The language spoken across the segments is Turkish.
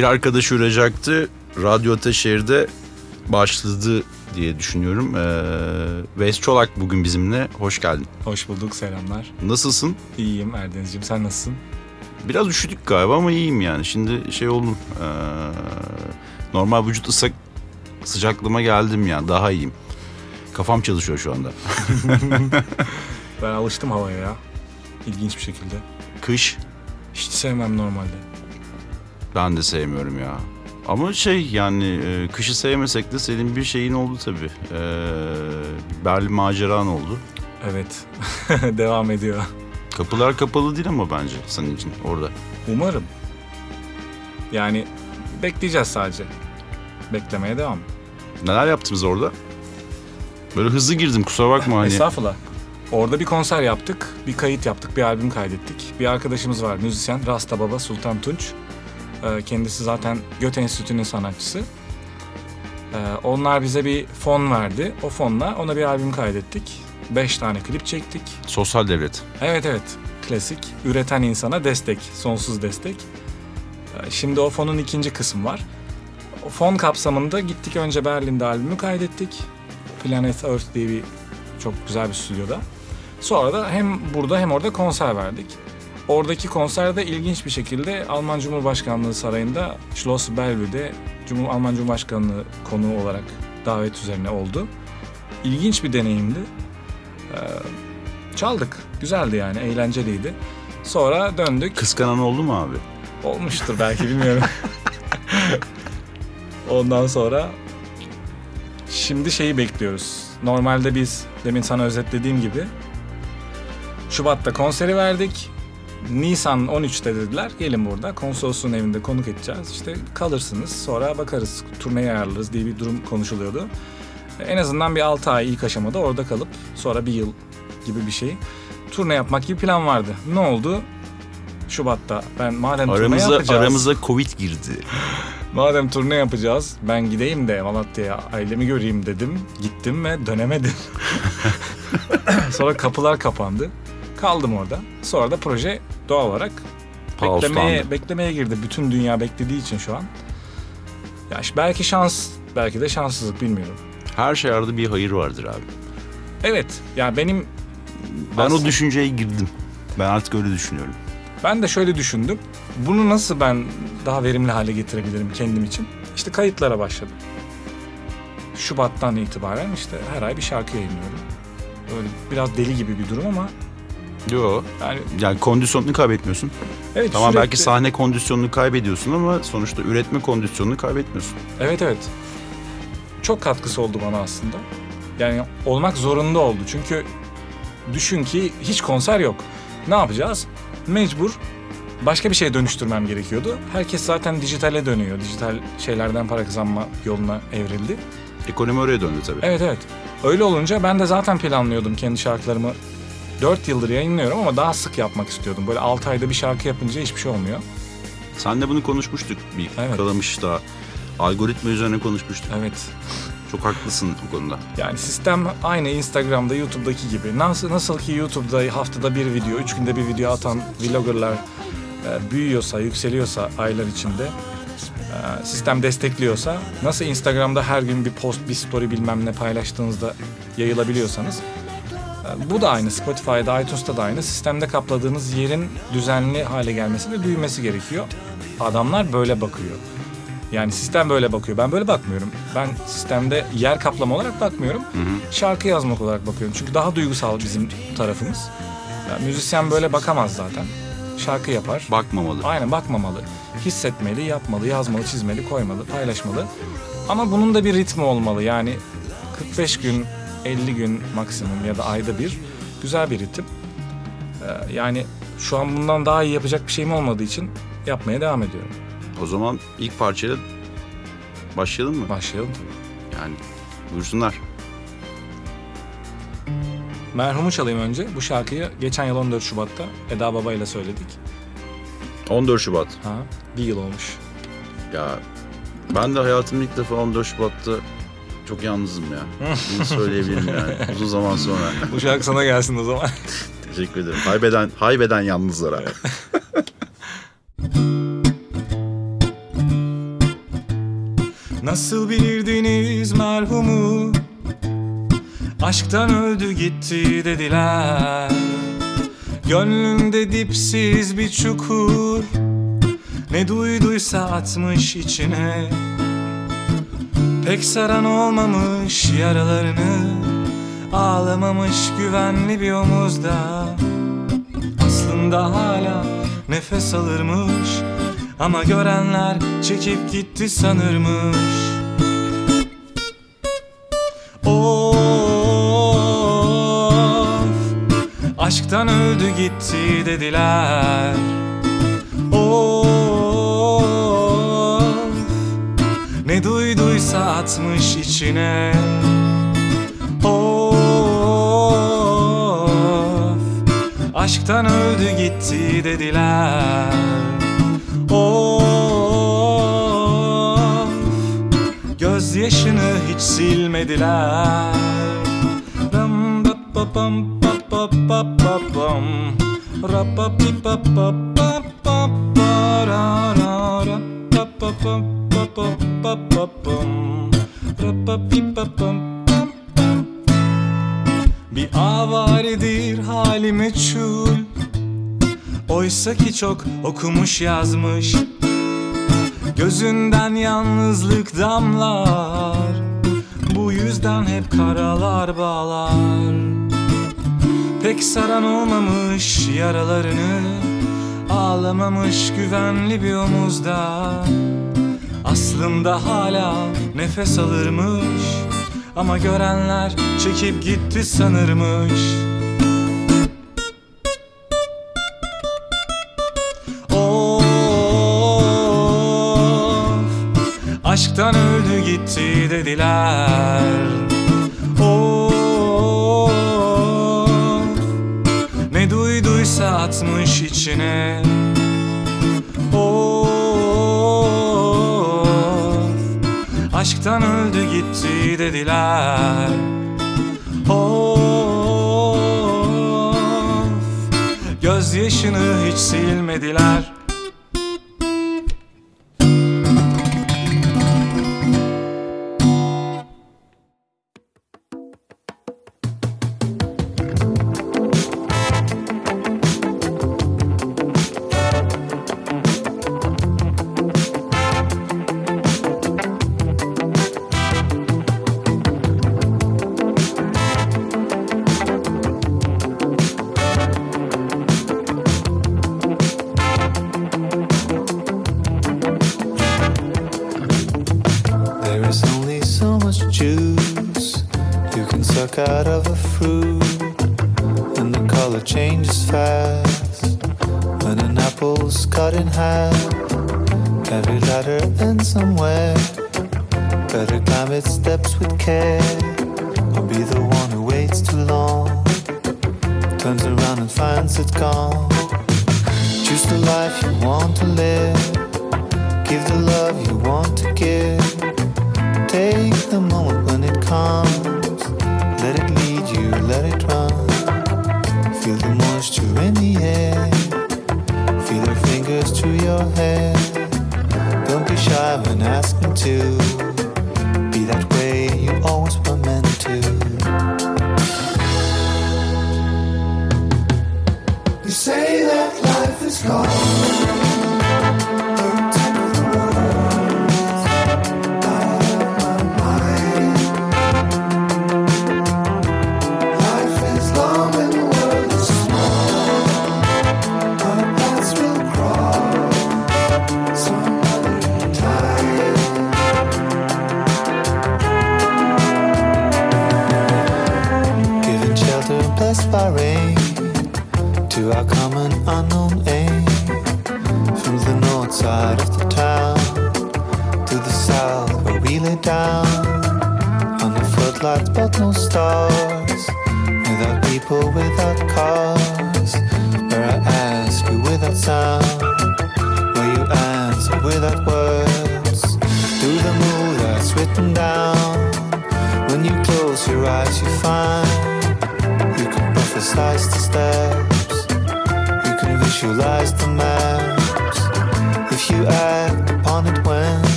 Bir arkadaş uğrayacaktı. Radyo Ataşehir'de başladı diye düşünüyorum. Ee, Veys Çolak bugün bizimle. Hoş geldin. Hoş bulduk, selamlar. Nasılsın? İyiyim Erdeniz'ciğim, sen nasılsın? Biraz üşüdük galiba ama iyiyim yani. Şimdi şey oldum. ee, normal vücut ısak sıcaklığıma geldim yani. Daha iyiyim. Kafam çalışıyor şu anda. Ben alıştım havaya ya. İlginç bir şekilde. Kış Hiç sevmem normalde. Ben de sevmiyorum ya. Ama şey yani e, kışı sevmesek de senin bir şeyin oldu tabii. Ee, Berlin maceran oldu. Evet, devam ediyor. Kapılar kapalı değil ama bence senin için orada. Umarım. Yani bekleyeceğiz sadece. Beklemeye devam. Neler yaptınız orada? Böyle hızlı girdim kusura bakma hani. Estağfurullah. Orada bir konser yaptık, bir kayıt yaptık, bir albüm kaydettik. Bir arkadaşımız var, müzisyen Rasta Baba Sultan Tunç. Ee, Kendisi zaten Göte Enstitüsü'nün sanatçısı. Ee, Onlar bize bir fon verdi. O fonla ona bir albüm kaydettik. Beş tane klip çektik. Sosyal devlet. Evet evet, klasik. Üreten insana destek, sonsuz destek. Ee, Şimdi o fonun ikinci kısmı var. O fon kapsamında gittik önce Berlin'de albümü kaydettik. Planet Earth diye bir çok güzel bir stüdyoda. Sonra da hem burada hem orada konser verdik. Oradaki konserde ilginç bir şekilde Alman Cumhurbaşkanlığı Sarayı'nda Schloss Bellevue'de Cumhur Alman Cumhurbaşkanlığı konuğu olarak davet üzerine oldu. İlginç bir deneyimdi. Ee, çaldık. Güzeldi yani, eğlenceliydi. Sonra döndük. Kıskanan oldu mu abi? Olmuştur belki bilmiyorum. Ondan sonra şimdi şeyi bekliyoruz. Normalde biz demin sana özetlediğim gibi Şubat'ta konseri verdik. Nisan 13'te dediler gelin burada konsolosluğun evinde konuk edeceğiz. İşte kalırsınız sonra bakarız turneyi ayarlarız diye bir durum konuşuluyordu. En azından bir 6 ay ilk aşamada orada kalıp sonra bir yıl gibi bir şey turne yapmak gibi plan vardı. Ne oldu? Şubat'ta ben madem turne Aramıza, yapacağız. aramıza Covid girdi. Madem turne yapacağız ben gideyim de Malatya'ya ailemi göreyim dedim. Gittim ve dönemedim. Sonra kapılar kapandı. Kaldım orada. Sonra da proje doğal olarak Pauslandı. beklemeye, beklemeye girdi. Bütün dünya beklediği için şu an. Ya işte belki şans, belki de şanssızlık bilmiyorum. Her şey arada bir hayır vardır abi. Evet, ya benim Ben Aslında- o düşünceye girdim. Ben artık öyle düşünüyorum. Ben de şöyle düşündüm. Bunu nasıl ben daha verimli hale getirebilirim kendim için? İşte kayıtlara başladım. Şubat'tan itibaren işte her ay bir şarkı yayınlıyorum. Öyle biraz deli gibi bir durum ama Yo. yani Yani kondisyonunu kaybetmiyorsun. evet Tamam sürekli- belki sahne kondisyonunu kaybediyorsun ama sonuçta üretme kondisyonunu kaybetmiyorsun. Evet evet. Çok katkısı oldu bana aslında. Yani olmak zorunda oldu. Çünkü düşün ki hiç konser yok. Ne yapacağız? Mecbur başka bir şeye dönüştürmem gerekiyordu. Herkes zaten dijitale dönüyor. Dijital şeylerden para kazanma yoluna evrildi. Ekonomi oraya döndü tabii. Evet evet. Öyle olunca ben de zaten planlıyordum kendi şarkılarımı. 4 yıldır yayınlıyorum ama daha sık yapmak istiyordum. Böyle 6 ayda bir şarkı yapınca hiçbir şey olmuyor. Senle bunu konuşmuştuk bir Evet. kalamışta. Algoritma üzerine konuşmuştuk. Evet. Çok haklısın bu konuda. Yani sistem aynı Instagram'da, YouTube'daki gibi. Nasıl, nasıl ki YouTube'da haftada bir video, üç günde bir video atan vloggerlar e, büyüyorsa, yükseliyorsa aylar içinde, e, sistem destekliyorsa, nasıl Instagram'da her gün bir post, bir story bilmem ne paylaştığınızda yayılabiliyorsanız, bu da aynı. Spotify'da, iTunes'ta da aynı. Sistemde kapladığınız yerin düzenli hale gelmesi ve büyümesi gerekiyor. Adamlar böyle bakıyor. Yani sistem böyle bakıyor. Ben böyle bakmıyorum. Ben sistemde yer kaplama olarak bakmıyorum. Şarkı yazmak olarak bakıyorum. Çünkü daha duygusal bizim tarafımız. Yani müzisyen böyle bakamaz zaten. Şarkı yapar. Bakmamalı. Aynen bakmamalı. Hissetmeli, yapmalı, yazmalı, çizmeli, koymalı, paylaşmalı. Ama bunun da bir ritmi olmalı. Yani 45 gün, 50 gün maksimum ya da ayda bir güzel bir ritim. Ee, yani şu an bundan daha iyi yapacak bir şeyim olmadığı için yapmaya devam ediyorum. O zaman ilk parçayla başlayalım mı? Başlayalım tabii. Yani buyursunlar. Merhumu çalayım önce. Bu şarkıyı geçen yıl 14 Şubat'ta Eda Baba ile söyledik. 14 Şubat. Ha, bir yıl olmuş. Ya ben de hayatımda ilk defa 14 Şubat'ta çok yalnızım ya. Bunu söyleyebilirim yani. Uzun zaman sonra. Bu şarkı sana gelsin o zaman. Teşekkür ederim. Haybeden, haybeden yalnızlara. Nasıl bilirdiniz merhumu Aşktan öldü gitti dediler Gönlünde dipsiz bir çukur Ne duyduysa atmış içine Pek saran olmamış yaralarını Ağlamamış güvenli bir omuzda. Aslında hala nefes alırmış Ama görenler çekip gitti sanırmış. Of Aşktan öldü gitti dediler atmış içine Of Aşktan öldü gitti dediler Of Göz yaşını hiç silmediler Ram bap bap bap bap bap bap bam Rap bap Bi ba bam bam bam Bir avaredir hali meçhul. Oysa ki çok okumuş yazmış. Gözünden yalnızlık damlar. Bu yüzden hep karalar bağlar. Pek saran olmamış yaralarını. Ağlamamış güvenli bir omuzda Aslında hala nefes alırmış. Ama görenler çekip gitti sanırmış. Of Aşktan öldü gitti dediler. Of Ne duyduysa atmış içine Aşktan öldü gitti dediler. Of Gözyaşını hiç silmediler going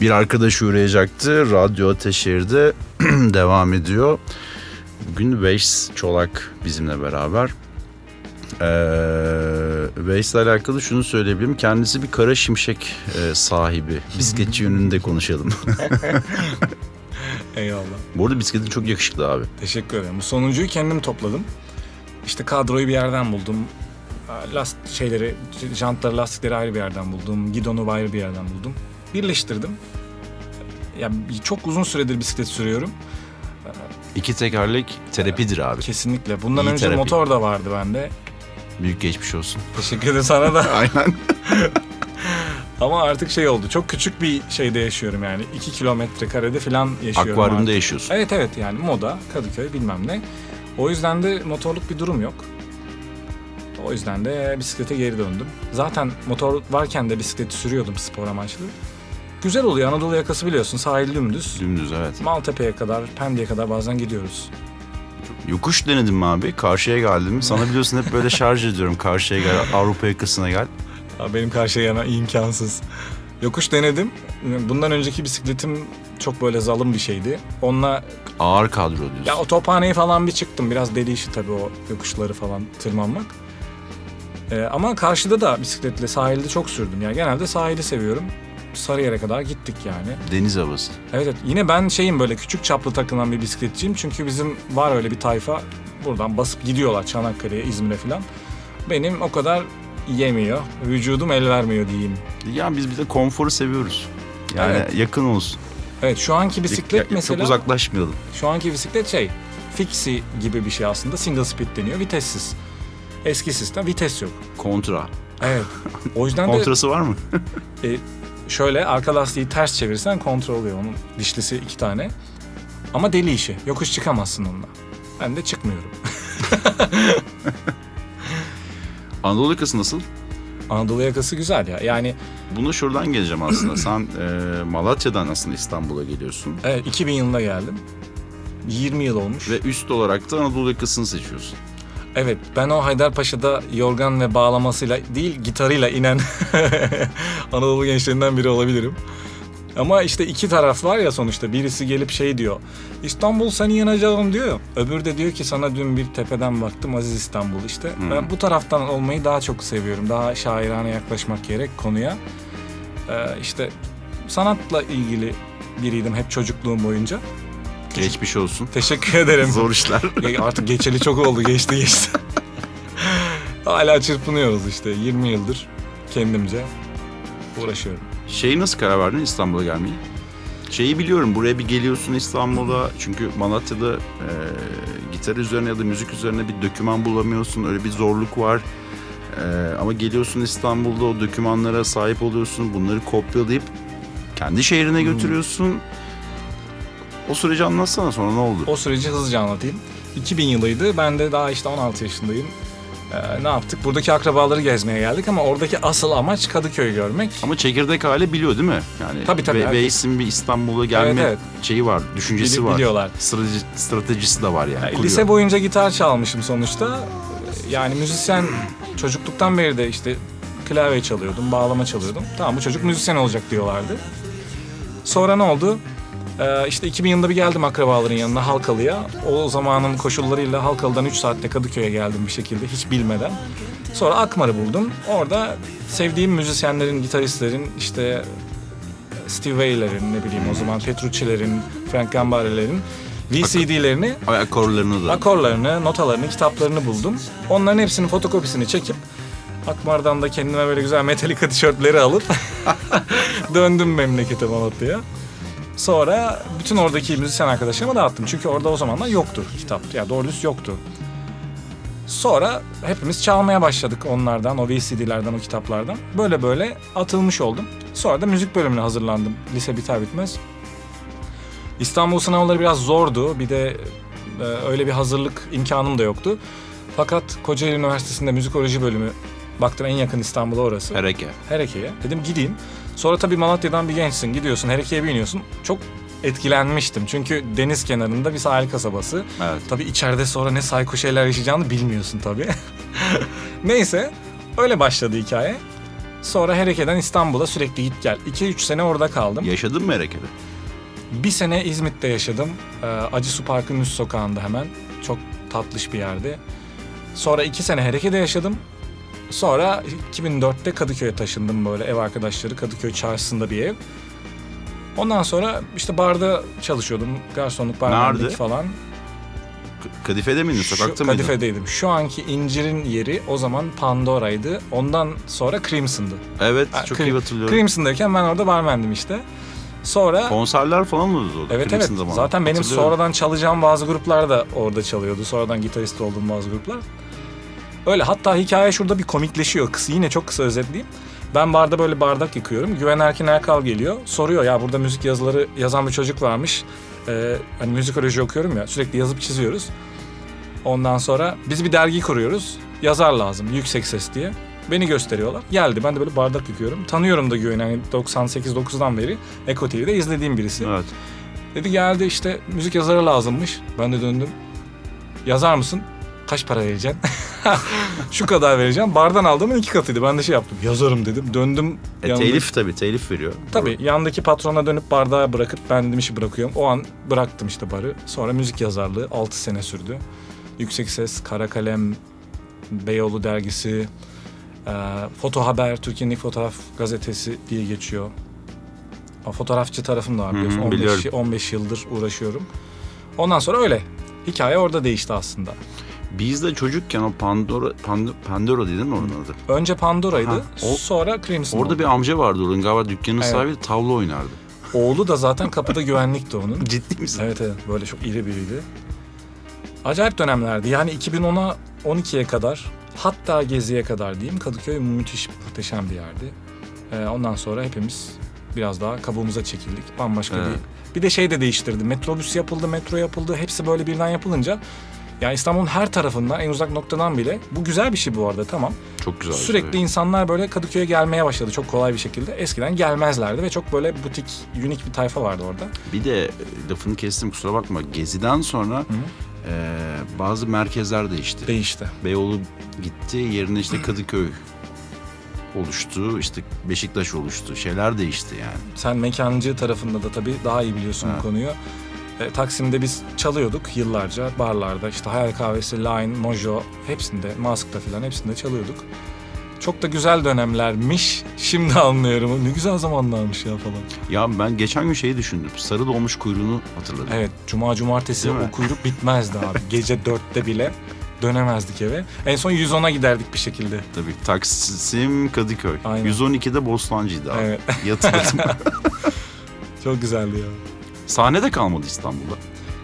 Bir arkadaş uğrayacaktı. Radyo Ateşehir'de devam ediyor. Bugün Veys Çolak bizimle beraber. Ee, Veys'le alakalı şunu söyleyebilirim. Kendisi bir kara şimşek e, sahibi. Bisikletçi yönünde konuşalım. Eyvallah. Bu arada bisikletin çok yakışıklı abi. Teşekkür ederim. Bu sonuncuyu kendim topladım. İşte kadroyu bir yerden buldum. Last şeyleri, jantları, lastikleri ayrı bir yerden buldum. Gidonu ayrı bir yerden buldum. Birleştirdim. Ya çok uzun süredir bisiklet sürüyorum. İki tekerlek terapidir abi. Kesinlikle. Bundan İyi önce terapi. motor da vardı bende. Büyük geçmiş olsun. Teşekkür ederim sana da. Aynen. Ama artık şey oldu. Çok küçük bir şeyde yaşıyorum yani. 2 kilometre karede falan yaşıyorum. Akvaryumda artık. yaşıyorsun. Evet evet yani moda, Kadıköy bilmem ne. O yüzden de motorluk bir durum yok. O yüzden de bisiklete geri döndüm. Zaten motor varken de bisikleti sürüyordum spor amaçlı. Güzel oluyor Anadolu yakası biliyorsun sahil dümdüz. Dümdüz evet. Maltepe'ye kadar, Pendik'e kadar bazen gidiyoruz. Yokuş denedim mi abi? Karşıya geldim. mi? Sana biliyorsun hep böyle şarj ediyorum. Karşıya gel, Avrupa yakasına gel. Ya benim karşıya yana imkansız. Yokuş denedim. Bundan önceki bisikletim çok böyle zalim bir şeydi. Onunla Ağır kadro diyorsun. Ya o tophaneye falan bir çıktım. Biraz deli işi tabii o yokuşları falan tırmanmak. Ee, ama karşıda da bisikletle sahilde çok sürdüm. Yani genelde sahili seviyorum. Sarıyer'e kadar gittik yani. Deniz havası. Evet evet yine ben şeyim böyle küçük çaplı takılan bir bisikletçiyim. Çünkü bizim var öyle bir tayfa buradan basıp gidiyorlar Çanakkale'ye, İzmir'e falan. Benim o kadar yemiyor. Vücudum el vermiyor diyeyim. Ya biz bir de konforu seviyoruz. Yani Evet. yakın olsun. Evet şu anki bisiklet Ya- mesela... Çok uzaklaşmayalım. Şu anki bisiklet şey, fixie gibi bir şey aslında. Single speed deniyor, vitessiz. Eski sistem vites yok. Kontra. Evet. O yüzden de Kontrası var mı? e, şöyle arka lastiği ters çevirsen kontrol oluyor. Onun dişlisi iki tane. Ama deli işi. Yokuş çıkamazsın onunla. Ben de çıkmıyorum. Anadolu yakası nasıl? Anadolu yakası güzel ya. Yani Bunu şuradan geleceğim aslında. Sen e, Malatya'dan aslında İstanbul'a geliyorsun. evet, 2000 yılında geldim. 20 yıl olmuş. Ve üst olarak da Anadolu yakasını seçiyorsun. Evet ben o Haydarpaşa'da yorgan ve bağlamasıyla değil gitarıyla inen Anadolu gençlerinden biri olabilirim. Ama işte iki taraf var ya sonuçta birisi gelip şey diyor. İstanbul seni yanacağım diyor. Öbürü de diyor ki sana dün bir tepeden baktım Aziz İstanbul işte. Ben bu taraftan olmayı daha çok seviyorum. Daha şairane yaklaşmak gerek konuya. Ee, işte sanatla ilgili biriydim hep çocukluğum boyunca. Geçmiş olsun. Teşekkür ederim. Zor işler. Ya Artık geçeli çok oldu. Geçti geçti. Hala çırpınıyoruz işte 20 yıldır kendimce uğraşıyorum. Şeyi nasıl karar verdin İstanbul'a gelmeyi? Şeyi biliyorum buraya bir geliyorsun İstanbul'a çünkü Malatya'da e, gitar üzerine ya da müzik üzerine bir döküman bulamıyorsun öyle bir zorluk var. E, ama geliyorsun İstanbul'da o dökümanlara sahip oluyorsun bunları kopyalayıp kendi şehrine götürüyorsun. O süreci anlatsana sonra ne oldu? O süreci hızlıca anlatayım. 2000 yılıydı. Ben de daha işte 16 yaşındayım. Ee, ne yaptık? Buradaki akrabaları gezmeye geldik ama oradaki asıl amaç Kadıköy'ü görmek. Ama çekirdek aile biliyor değil mi? Yani Tabii, tabii, Ve, herkes. Veys'in bir İstanbul'a gelme Evet, evet. şeyi var, düşüncesi Bili- var. biliyorlar. Strateji, stratejisi de var yani. Yani kuruyor. lise boyunca gitar çalmışım sonuçta. Yani müzisyen çocukluktan beri de işte klavye çalıyordum, bağlama çalıyordum. Tamam bu çocuk müzisyen olacak diyorlardı. Sonra ne oldu? Ee, işte 2000 yılında bir geldim akrabaların yanına Halkalı'ya. O zamanın koşullarıyla Halkalı'dan 3 saatte Kadıköy'e geldim bir şekilde hiç bilmeden. Sonra Akmar'ı buldum. Orada sevdiğim müzisyenlerin, gitaristlerin işte Steve Vai'lerin ne bileyim o zaman Petrucci'lerin, Frank Gambari'lerin VCD'lerini akorlarını da. akorlarını, notalarını, kitaplarını buldum. Onların hepsinin fotokopisini çekip Akmar'dan da kendime böyle güzel Metallica tişörtleri alıp döndüm memlekete Malatya'ya. Sonra bütün oradaki müzisyen arkadaşlarıma dağıttım. Çünkü orada o zamanlar yoktu kitap. Ya doğru düz yoktu. Sonra hepimiz çalmaya başladık onlardan, o VCD'lerden, o kitaplardan. Böyle böyle atılmış oldum. Sonra da müzik bölümüne hazırlandım. Lise biter bitmez. İstanbul sınavları biraz zordu. Bir de e, öyle bir hazırlık imkanım da yoktu. Fakat Kocaeli Üniversitesi'nde müzikoloji bölümü baktım en yakın İstanbul'a orası. Hereke. Hereke'ye. Dedim gideyim. Sonra tabii Malatya'dan bir gençsin gidiyorsun Hereke'ye bir iniyorsun. Çok etkilenmiştim. Çünkü deniz kenarında bir sahil kasabası. Evet. Tabii içeride sonra ne sayko şeyler yaşayacağını bilmiyorsun tabii. Neyse öyle başladı hikaye. Sonra Hereke'den İstanbul'a sürekli git gel. 2-3 sene orada kaldım. Yaşadın mı Hereke'de? Bir sene İzmit'te yaşadım. Ee, Acısu Park'ın üst sokağında hemen. Çok tatlış bir yerde. Sonra iki sene Hereke'de yaşadım. Sonra 2004'te Kadıköy'e taşındım böyle ev arkadaşları. Kadıköy çarşısında bir ev. Ondan sonra işte barda çalışıyordum. Garsonluk, barmenlik falan. Kadife'de miydin? Şu- Sokakta mıydın? Kadife'deydim. Şu anki İncir'in yeri o zaman Pandora'ydı. Ondan sonra Crimson'dı. Evet, Ha, çok Crim- iyi hatırlıyorum. Crimson'dayken ben orada barmendim işte. Sonra Konserler falan mı orada? Evet Crimson evet. zamanı. Zaten benim sonradan çalacağım bazı gruplar da orada çalıyordu. Sonradan gitarist olduğum bazı gruplar. Öyle hatta hikaye şurada bir komikleşiyor. Kısa, yine çok kısa özetleyeyim. Ben barda böyle bardak yıkıyorum. Güven Erkin Erkal geliyor. Soruyor ya burada müzik yazıları yazan bir çocuk varmış. Ee, hani müzikoloji okuyorum ya sürekli yazıp çiziyoruz. Ondan sonra biz bir dergi kuruyoruz. Yazar lazım yüksek ses diye. Beni gösteriyorlar. Geldi ben de böyle bardak yıkıyorum. Tanıyorum da Güven hani 98-9'dan beri Eko TV'de izlediğim birisi. Evet. Dedi geldi işte müzik yazarı lazımmış. Ben de döndüm. Yazar mısın? Kaç para vereceksin? Şu kadar vereceğim. Bardan aldığımın iki katıydı. Ben de şey yaptım. Yazarım dedim. Döndüm. E, yanındaki- telif tabii, telif veriyor. Tabii yandaki patrona dönüp bardağı bırakıp ben dedim işi bırakıyorum. O an bıraktım işte barı. Sonra müzik yazarlığı 6 sene sürdü. Yüksek Ses, Kara Kalem, Beyoğlu Dergisi, e, Foto Haber, Türkiye'nin ilk fotoğraf gazetesi diye geçiyor. O fotoğrafçı tarafım da var Hı hı, biliyorsun. 15, biliyorum. 15 yıldır uğraşıyorum. Ondan sonra öyle. Hikaye orada değişti aslında. Biz de çocukken o Pandora, Pandora, Pandora değil mi onun adı? Önce Pandora'ydı, Ha, o- sonra Crimson Orada oldu. bir amca vardı oranın galiba dükkanın Evet. sahibi tavla oynardı. Oğlu da zaten kapıda güvenlikti onun. Ciddi misin? Evet evet böyle çok iri biriydi. Acayip dönemlerdi. Yani 2010'a 12'ye kadar hatta Gezi'ye kadar diyeyim Kadıköy müthiş muhteşem bir yerdi. Ee, ondan sonra hepimiz biraz daha kabuğumuza çekildik. Bambaşka Evet. bir... Bir de şey de değiştirdi. Metrobüs yapıldı, metro yapıldı. Hepsi böyle birden yapılınca yani İstanbul'un her tarafından, en uzak noktadan bile bu güzel bir şey bu arada tamam. Çok güzel. Sürekli insanlar böyle Kadıköy'e gelmeye başladı çok kolay bir şekilde. Eskiden gelmezlerdi ve çok böyle butik, unik bir tayfa vardı orada. Bir de e, lafını kestim kusura bakma. Gezi'den sonra e, bazı merkezler değişti. Değişti. Beyoğlu gitti yerine işte Kadıköy oluştu. işte Beşiktaş oluştu. Şeyler değişti yani. Sen mekancı tarafında da tabii daha iyi biliyorsun Ha. bu konuyu. E, Taksim'de biz çalıyorduk yıllarca barlarda işte Hayal Kahvesi, Line, Mojo hepsinde, Mask'ta falan hepsinde çalıyorduk. Çok da güzel dönemlermiş. Şimdi anlıyorum. Ne güzel zamanlarmış ya falan. Ya ben geçen gün şeyi düşündüm. Sarı dolmuş kuyruğunu hatırladım. Evet, cuma cumartesi Değil mi? o kuyruk bitmezdi abi. Gece dörtte bile dönemezdik eve. En son 110'a giderdik bir şekilde. Tabii Taksim Kadıköy. Aynen. 112'de Bostancı'ydı abi. Evet. Yatırdım. Çok güzeldi ya. Sahnede kalmadı İstanbul'da.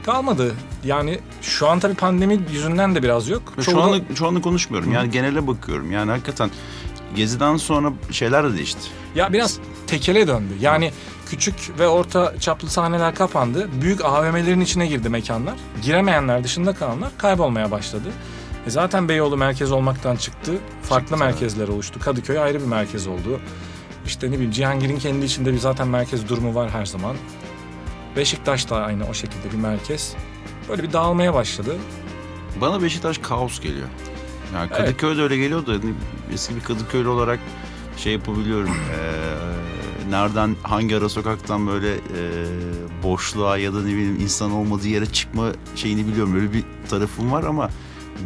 Kalmadı. Yani şu an tabii pandemi yüzünden de biraz yok. Çoğu Şu da- anı, şu anı konuşmuyorum. Yani genele bakıyorum. Yani hakikaten Gezi'den sonra şeyler de değişti. Ya biraz tekele döndü. Yani küçük ve orta çaplı sahneler kapandı. Büyük AVM'lerin içine girdi mekanlar. Giremeyenler dışında kalanlar kaybolmaya başladı. E zaten Beyoğlu merkez olmaktan çıktı. Farklı Çıktı, merkezler oluştu. Kadıköy ayrı bir merkez oldu. İşte ne bileyim Cihangir'in kendi içinde bir zaten merkez durumu var her zaman. Beşiktaş da aynı o şekilde bir merkez. Böyle bir dağılmaya başladı. Bana Beşiktaş kaos geliyor. Yani Evet. Kadıköy'de öyle geliyor da hani eski bir Kadıköylü olarak şey yapabiliyorum. Eee, nereden hangi ara sokaktan böyle eee, boşluğa ya da ne bileyim insan olmadığı yere çıkma şeyini biliyorum. Böyle bir tarafım var ama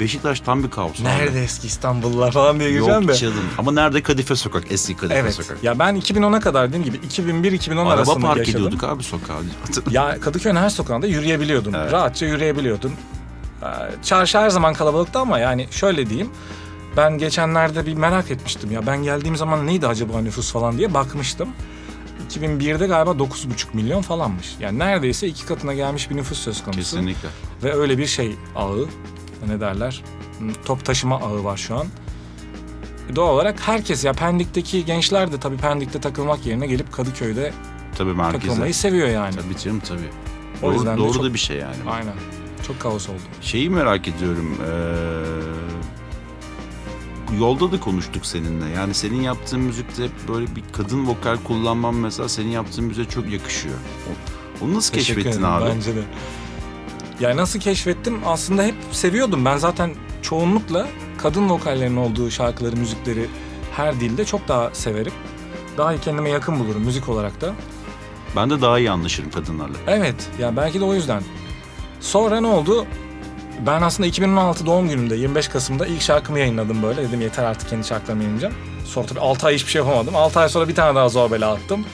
Beşiktaş tam bir kaos. abi. Nerede eski İstanbullular falan diye gireceğim Yok de. canım. Ama nerede Kadife Sokak? Eski Kadife Evet. Sokak. Ya ben 2010'a kadar dediğim gibi 2001-2010 Araba arasında park yaşadım. ediyorduk abi sokağa. Ya Kadıköy'ün her sokağında yürüyebiliyordun. Evet. Rahatça yürüyebiliyordun. Ee, Çarşı her zaman kalabalıktı ama yani şöyle diyeyim. Ben geçenlerde bir merak etmiştim ya. Ben geldiğim zaman neydi acaba nüfus falan diye bakmıştım. 2001'de galiba 9,5 milyon falanmış. Yani neredeyse iki katına gelmiş bir nüfus söz konusu. Kesinlikle. Ve öyle bir şey ağı, ne derler, top taşıma ağı var şu an. Doğal olarak herkes ya Pendik'teki gençler de tabii Pendik'te takılmak yerine gelip Kadıköy'de Tabii merkeze. takılmayı seviyor yani. Tabii canım tabii. O doğru yüzden de doğru çok- da bir şey yani. Aynen. Çok kaos oldu. Şeyi merak ediyorum. eee, yolda da konuştuk seninle. Yani senin yaptığın müzikte böyle bir kadın vokal kullanman mesela senin yaptığın müziğe çok yakışıyor. Onu nasıl Teşekkür keşfettin ederim, abi? Bence de. Yani nasıl keşfettim? Aslında hep seviyordum. Ben zaten çoğunlukla kadın vokallerin olduğu şarkıları, müzikleri her dilde çok daha severim. Daha iyi kendime yakın bulurum müzik olarak da. Ben de daha iyi anlaşırım kadınlarla. Evet, ya belki de o yüzden. Sonra ne oldu? Ben aslında 2016 doğum günümde 25 Kasım'da ilk şarkımı yayınladım böyle. Dedim yeter artık kendi şarkılarımı yayınlayacağım. Sonra tabii 6 ay hiçbir şey yapamadım. 6 ay sonra bir tane daha zor bela attım.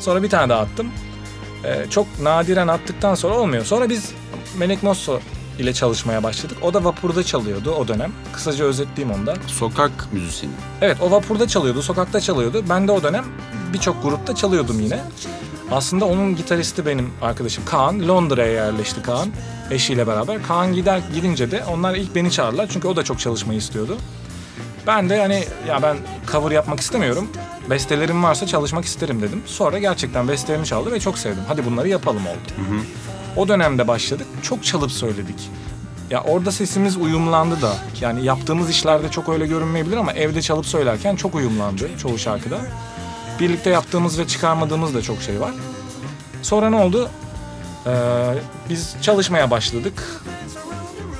Sonra bir tane daha attım. Ee, çok nadiren attıktan sonra olmuyor. Sonra biz Melek Mosso ile çalışmaya başladık. O da vapurda çalıyordu o dönem. Kısaca özetleyeyim onu da. Sokak müzisyeni. Evet o vapurda çalıyordu, sokakta çalıyordu. Ben de o dönem birçok grupta çalıyordum yine. Aslında onun gitaristi benim arkadaşım Kaan. Londra'ya yerleşti Kaan eşiyle beraber. Kaan gider gidince de onlar ilk beni çağırdılar çünkü o da çok çalışmayı istiyordu. Ben de hani ya ben cover yapmak istemiyorum. Bestelerim varsa çalışmak isterim dedim. Sonra gerçekten bestelerimi çaldı ve çok sevdim. Hadi bunları yapalım oldu. O dönemde başladık. Çok çalıp söyledik. Ya orada sesimiz uyumlandı da. Yani yaptığımız işlerde çok öyle görünmeyebilir ama evde çalıp söylerken çok uyumlandı çoğu şarkıda. Birlikte yaptığımız ve çıkarmadığımız da çok şey var. Sonra ne oldu? Ee, biz çalışmaya başladık.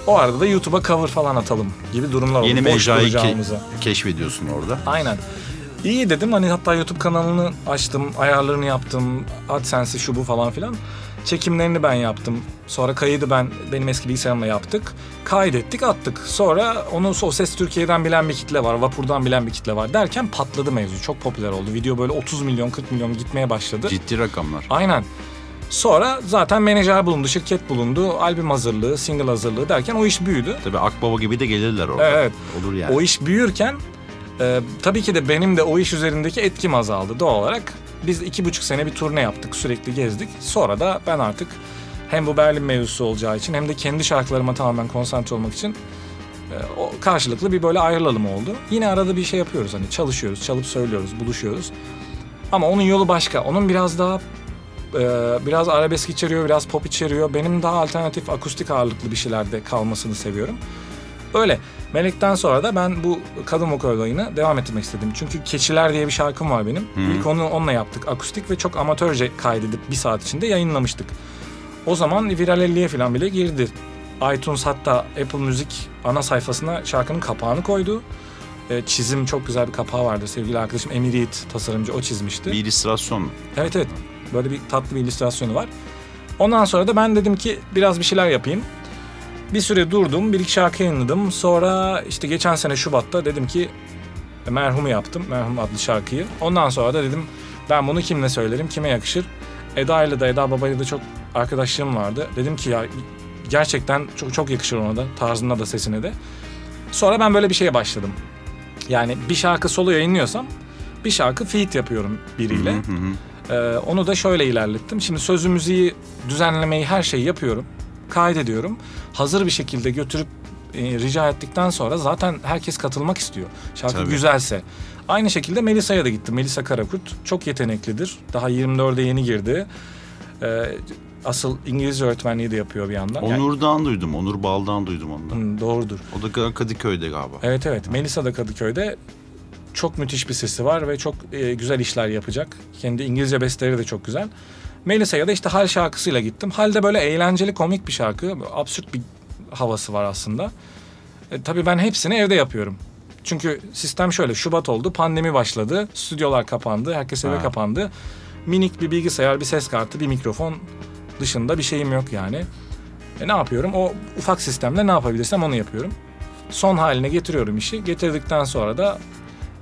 O arada da YouTube'a cover falan atalım gibi durumlar oldu. Yeni mecrayı ke- keşfediyorsun orada. Aynen. İyi dedim hani hatta YouTube kanalını açtım, ayarlarını yaptım, AdSense'i şu bu falan filan. Çekimlerini ben yaptım. Sonra kaydı ben benim eski bilgisayarımla yaptık. Kaydettik, attık. Sonra onu o ses Türkiye'den bilen bir kitle var, Vapur'dan bilen bir kitle var derken patladı mevzu. Çok popüler oldu. Video böyle 30 milyon, 40 milyon gitmeye başladı. Ciddi rakamlar. Aynen. Sonra zaten menajer bulundu, şirket bulundu, albüm hazırlığı, single hazırlığı derken o iş büyüdü. Tabii Akbaba gibi de gelirler orada. Evet. Olur yani. O iş büyürken e, tabii ki de benim de o iş üzerindeki etkim azaldı doğal olarak. Biz iki buçuk sene bir turne yaptık, sürekli gezdik. Sonra da ben artık hem bu Berlin mevzusu olacağı için hem de kendi şarkılarıma tamamen konsantre olmak için e, o karşılıklı bir böyle ayrılalım oldu. Yine arada bir şey yapıyoruz hani çalışıyoruz, çalıp söylüyoruz, buluşuyoruz. Ama onun yolu başka. Onun biraz daha e, biraz arabesk içeriyor, biraz pop içeriyor. Benim daha alternatif, akustik ağırlıklı bir şeylerde kalmasını seviyorum. Öyle. Melek'ten sonra da ben bu kadın vokal olayını devam ettirmek istedim. Çünkü Keçiler diye bir şarkım var benim. İlk onu onunla yaptık akustik ve çok amatörce kaydedip bir saat içinde yayınlamıştık. O zaman Viral 50'ye falan bile girdi. iTunes hatta Apple Müzik ana sayfasına şarkının kapağını koydu. E, çizim çok güzel bir kapağı vardı. Sevgili arkadaşım Emir Yiğit tasarımcı o çizmişti. Bir illüstrasyon? Evet evet. Böyle bir tatlı bir illüstrasyonu var. Ondan sonra da ben dedim ki biraz bir şeyler yapayım. Bir süre durdum, bir iki şarkı yayınladım. Sonra işte geçen sene Şubat'ta dedim ki Merhum'u yaptım. Merhum adlı şarkıyı. Ondan sonra da dedim ben bunu kimle söylerim, kime yakışır? Eda ile de Eda Baba'yla da çok arkadaşlığım vardı. Dedim ki ya gerçekten çok çok yakışır ona da, tarzına da, sesine de. Sonra ben böyle bir şeye başladım. Yani bir şarkı solo yayınlıyorsam bir şarkı feat yapıyorum biriyle. Hı hı. Ee, onu da şöyle ilerlettim. Şimdi sözü müziği düzenlemeyi her şeyi yapıyorum. Kaydediyorum. Hazır bir şekilde götürüp e, rica ettikten sonra zaten herkes katılmak istiyor. Şarkı Tabii. güzelse. Aynı şekilde Melisa'ya da gittim. Melisa Karakurt çok yeteneklidir. Daha 24'e yeni girdi. Ee, asıl İngilizce öğretmenliği de yapıyor bir yandan. Yani- Onur'dan duydum. Onur Bal'dan duydum ondan. Hı, doğrudur. O da Kadıköy'de galiba. Evet evet. Melisa da Kadıköy'de çok müthiş bir sesi var ve çok e, güzel işler yapacak. Kendi İngilizce besteleri de çok güzel. Melisa'ya da işte Hal şarkısıyla gittim. Hal de böyle eğlenceli komik bir şarkı. Absürt bir havası var aslında. E, tabii ben hepsini evde yapıyorum. Çünkü sistem şöyle Şubat oldu pandemi başladı. Stüdyolar kapandı. Herkes eve Ha. kapandı. Minik bir bilgisayar, bir ses kartı, bir mikrofon dışında bir şeyim yok yani. E ne yapıyorum? O ufak sistemle ne yapabilirsem onu yapıyorum. Son haline getiriyorum işi. Getirdikten sonra da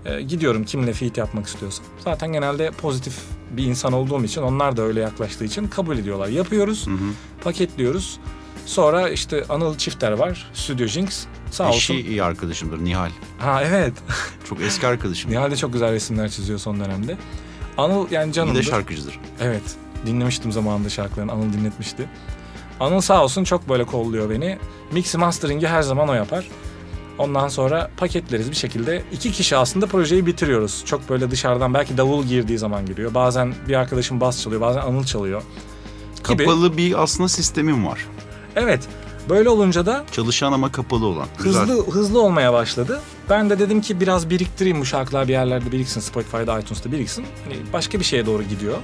e, gidiyorum kimle feat yapmak istiyorsam. Zaten genelde pozitif bir insan olduğum için onlar da öyle yaklaştığı için kabul ediyorlar. Yapıyoruz, Hı hı. paketliyoruz. Sonra işte Anıl Çifter var, Studio Jinx. Sağ Eşi olsun. iyi arkadaşımdır Nihal. Ha evet. Çok eski arkadaşım. Nihal de çok güzel resimler çiziyor son dönemde. Anıl yani İyi de canımdır. şarkıcıdır. Evet. Dinlemiştim zamanında şarkılarını. Anıl dinletmişti. Anıl sağ olsun çok böyle kolluyor beni. Mix mastering'i her zaman o yapar. Ondan sonra paketleriz bir şekilde. iki kişi aslında projeyi bitiriyoruz. Çok böyle dışarıdan belki davul girdiği zaman giriyor. Bazen bir arkadaşım bas çalıyor, bazen Anıl çalıyor. Gibi. Kapalı bir aslında sistemim var. Evet. Böyle olunca da Çalışan ama kapalı olan. Güzel. hızlı hızlı olmaya başladı. Ben de dedim ki biraz biriktireyim bu şarkılar bir yerlerde biriksin. Spotify'da, iTunes'ta biriksin. Hani başka bir şeye doğru gidiyor.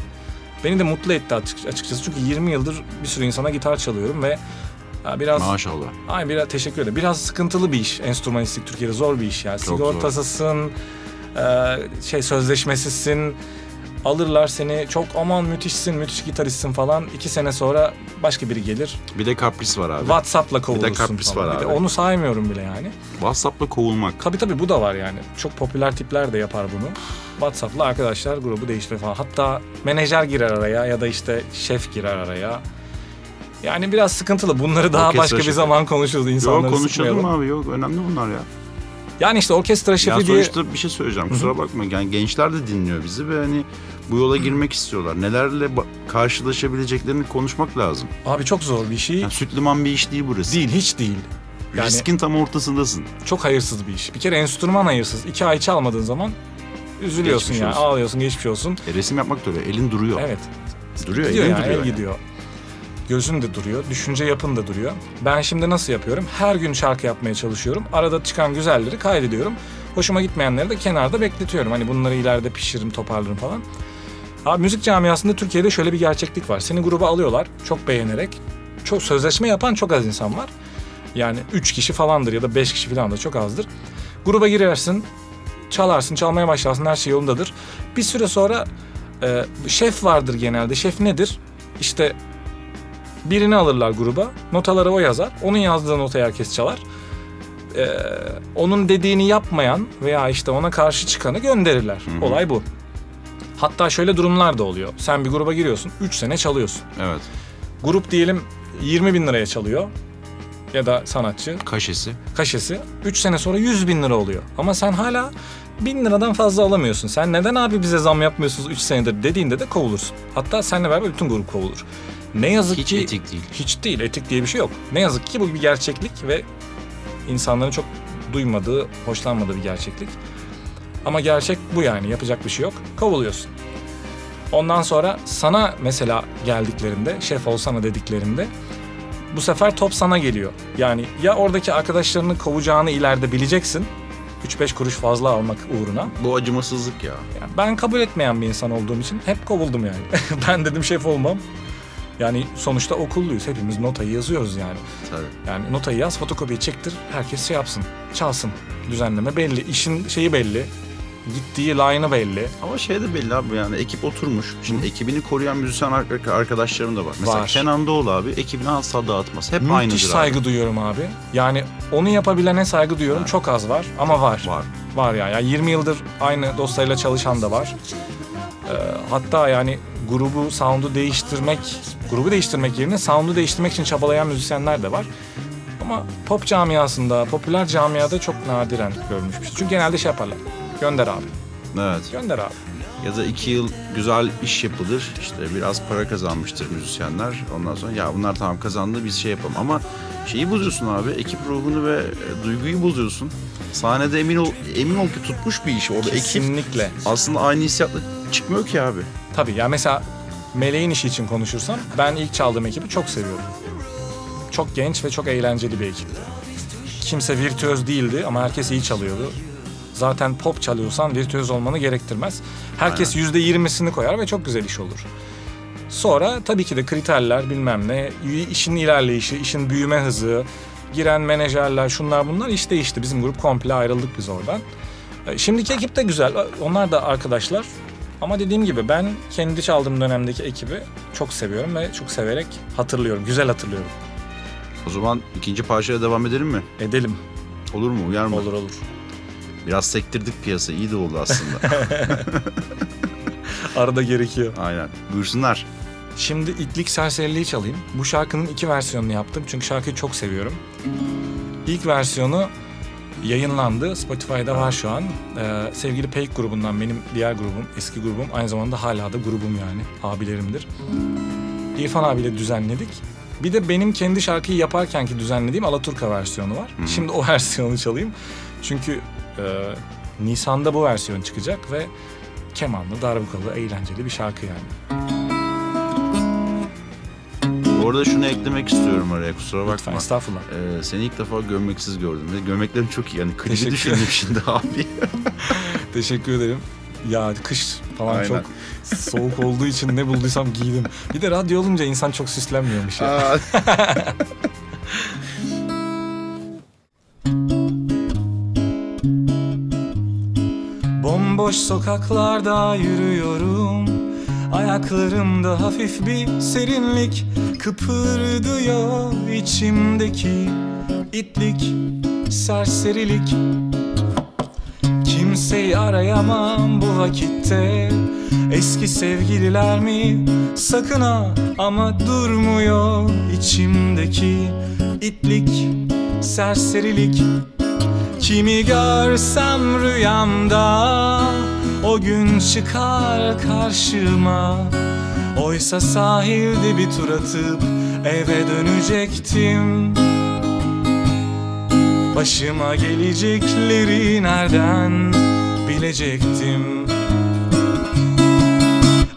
Beni de mutlu etti açık- açıkçası. Çünkü 20 yıldır bir sürü insana gitar çalıyorum ve ya biraz Maşallah. ay biraz teşekkür ederim. Biraz sıkıntılı bir iş enstrümanistlik Türkiye'de zor bir iş ya. Çok Sigortasızsın, e, şey sözleşmesizsin. Alırlar seni çok aman müthişsin, müthiş gitaristsin falan. İki sene sonra başka biri gelir. Bir de kapris var abi. WhatsApp'la kovulursun kapris falan. var Bir de abi. onu saymıyorum bile yani. WhatsApp'la kovulmak. Tabii tabii bu da var yani. Çok popüler tipler de yapar bunu. WhatsApp'la arkadaşlar grubu değiştirir falan. Hatta menajer girer araya ya da işte şef girer araya. Yani biraz sıkıntılı. Bunları daha Orkestra başka bir şefi. zaman konuşuruz. İnsanları Yok konuşalım sıkmayalım. abi yok önemli bunlar ya. Yani işte orkestra Ya şefi diye... sonuçta bir şey söyleyeceğim kusura bakma yani gençler de dinliyor bizi ve hani bu yola girmek istiyorlar. Nelerle ba- karşılaşabileceklerini konuşmak lazım. Abi çok zor bir şey. Yani süt liman bir iş değil burası. Değil, hiç değil. Yani Riskin tam ortasındasın. çok hayırsız bir iş. Bir kere enstrüman hayırsız. İki ay çalmadığın zaman üzülüyorsun Geçmiş ya. olsun. Ağlıyorsun, geçmiş olsun. E, resim yapmak da öyle. Elin duruyor. Evet. Duruyor, Gidiyor elin yani, duruyor. el gidiyor. Gözün de duruyor, düşünce yapın da duruyor. Ben şimdi nasıl yapıyorum? Her gün şarkı yapmaya çalışıyorum. Arada çıkan güzelleri kaydediyorum. Hoşuma gitmeyenleri de kenarda bekletiyorum. Hani bunları ileride pişiririm, toparlarım falan. Abi müzik camiasında Türkiye'de şöyle bir gerçeklik var. Seni gruba alıyorlar çok beğenerek. Çok sözleşme yapan çok az insan var. Yani 3 kişi falandır ya da 5 kişi falan da çok azdır. Gruba girersin, çalarsın, çalmaya başlarsın her şey yolundadır. Bir süre sonra e, şef vardır genelde. Şef nedir? İşte birini alırlar gruba. Notaları o yazar. Onun yazdığı notayı herkes çalar. Ee, onun dediğini yapmayan veya işte ona karşı çıkanı gönderirler. hı. Olay bu. Hatta şöyle durumlar da oluyor. Sen bir gruba giriyorsun. 3 sene çalıyorsun. Evet. Grup diyelim 20 bin liraya çalıyor. Ya da sanatçı Kaşesi. kaşesi 3 sene sonra 100 bin lira oluyor. Ama sen hala 1000 liradan fazla alamıyorsun. Sen neden abi bize zam yapmıyorsunuz 3 senedir dediğinde de kovulursun. Hatta seninle beraber bütün grup kovulur. Ne yazık Hiç ki etik değil. hiç değil. Etik diye bir şey yok. Ne yazık ki bu bir gerçeklik ve insanların çok duymadığı, hoşlanmadığı bir gerçeklik. Ama gerçek bu yani. Yapacak bir şey yok. Kovuluyorsun. Ondan sonra sana mesela geldiklerinde, şef olsana dediklerinde bu sefer top sana geliyor. Yani ya oradaki arkadaşlarını kovacağını ileride bileceksin. 3-5 kuruş fazla almak uğruna. Bu acımasızlık ya. Yani ben kabul etmeyen bir insan olduğum için hep kovuldum yani. ben dedim şef olmam. Yani sonuçta okulluyuz. Hepimiz notayı yazıyoruz yani. Tabii. Yani notayı yaz, fotokopiyi çektir, herkes şey yapsın, çalsın. Düzenleme belli, işin şeyi belli. gittiği line'ı belli. Ama şey de belli abi yani ekip oturmuş. Şimdi ekibini koruyan müzisyen ar- arkadaşlarım da var. Mesela Var. Kenan Doğulu abi ekibine asla dağıtmaz. Hep aynıdır Müthiş abi. saygı duyuyorum abi. Yani onu yapabilene saygı duyuyorum. Ha. Çok az var ama var. Var. Var ya. Yani 20 yıldır aynı dostlarıyla çalışan da var. Ee, hatta yani grubu, sound'u değiştirmek, grubu değiştirmek yerine sound'u değiştirmek için çabalayan müzisyenler de var. Ama pop camiasında, popüler camiada çok nadiren görmüş bir şey. Çünkü genelde şey yaparlar. Gönder abi. Evet. Gönder abi. Ya da iki yıl güzel iş yapılır. İşte biraz para kazanmıştır müzisyenler. Ondan sonra ya bunlar tamam kazandı biz şey yapalım. Ama şeyi bozuyorsun abi. Ekip ruhunu ve duyguyu bozuyorsun. Sahnede emin ol, emin ol ki tutmuş bir iş. Orada ekip Kesinlikle. aslında aynı hissiyatla çıkmıyor ki abi. Tabii ya mesela Meleğin işi için konuşursam ben ilk çaldığım ekibi çok seviyorum. Çok genç ve çok eğlenceli bir ekipti. Kimse virtüöz değildi ama herkes iyi çalıyordu. Zaten pop çalıyorsan virtüöz olmanı gerektirmez. Herkes yüzde yirmisini koyar ve çok güzel iş olur. Sonra tabii ki de kriterler bilmem ne, işin ilerleyişi, işin büyüme hızı, giren menajerler, şunlar bunlar iş değişti. Bizim grup komple ayrıldık biz oradan. E, Şimdiki ekip de güzel. Onlar da arkadaşlar. Ama dediğim gibi ben kendi çaldığım dönemdeki ekibi çok seviyorum ve çok severek hatırlıyorum. Güzel hatırlıyorum. O zaman ikinci parçaya devam edelim mi? Edelim. Olur mu? Uyar mı? Olur olur. Biraz sektirdik piyasa. iyi de oldu aslında. Arada gerekiyor. Aynen. Buyursunlar. Şimdi İtlik Serseriliği çalayım. Bu şarkının iki versiyonunu yaptım çünkü şarkıyı çok seviyorum. İlk versiyonu yayınlandı. Spotify'da var şu an. Ee, sevgili Peik grubundan benim diğer grubum, eski grubum. Aynı zamanda hala da grubum yani. Abilerimdir. İrfan abiyle düzenledik. Bir de benim kendi şarkıyı yaparkenki düzenlediğim Alaturka versiyonu var. Şimdi o versiyonu çalayım. Çünkü e, Nisan'da bu versiyon çıkacak ve kemanlı, darbukalı, eğlenceli bir şarkı yani. Bu arada şunu eklemek istiyorum araya kusura bakma. Lütfen estağfurullah. Ee, seni ilk defa gömleksiz gördüm ve gömleklerin çok iyi. Yani klibi düşündüm şimdi abi. Teşekkür ederim. Ya kış falan Aynen. çok soğuk olduğu için ne bulduysam giydim. Bir de radyo olunca insan çok süslenmiyormuş ya. Bomboş sokaklarda yürüyorum Ayaklarımda hafif bir serinlik Kıpırdıyor içimdeki itlik, serserilik. Kimseyi arayamam bu vakitte. Eski sevgililer mi? Sakın ha ama durmuyor içimdeki itlik, serserilik. Kimi görsem rüyamda O gün çıkar karşıma. Oysa sahilde bir tur atıp Eve dönecektim. Başıma gelecekleri nereden bilecektim?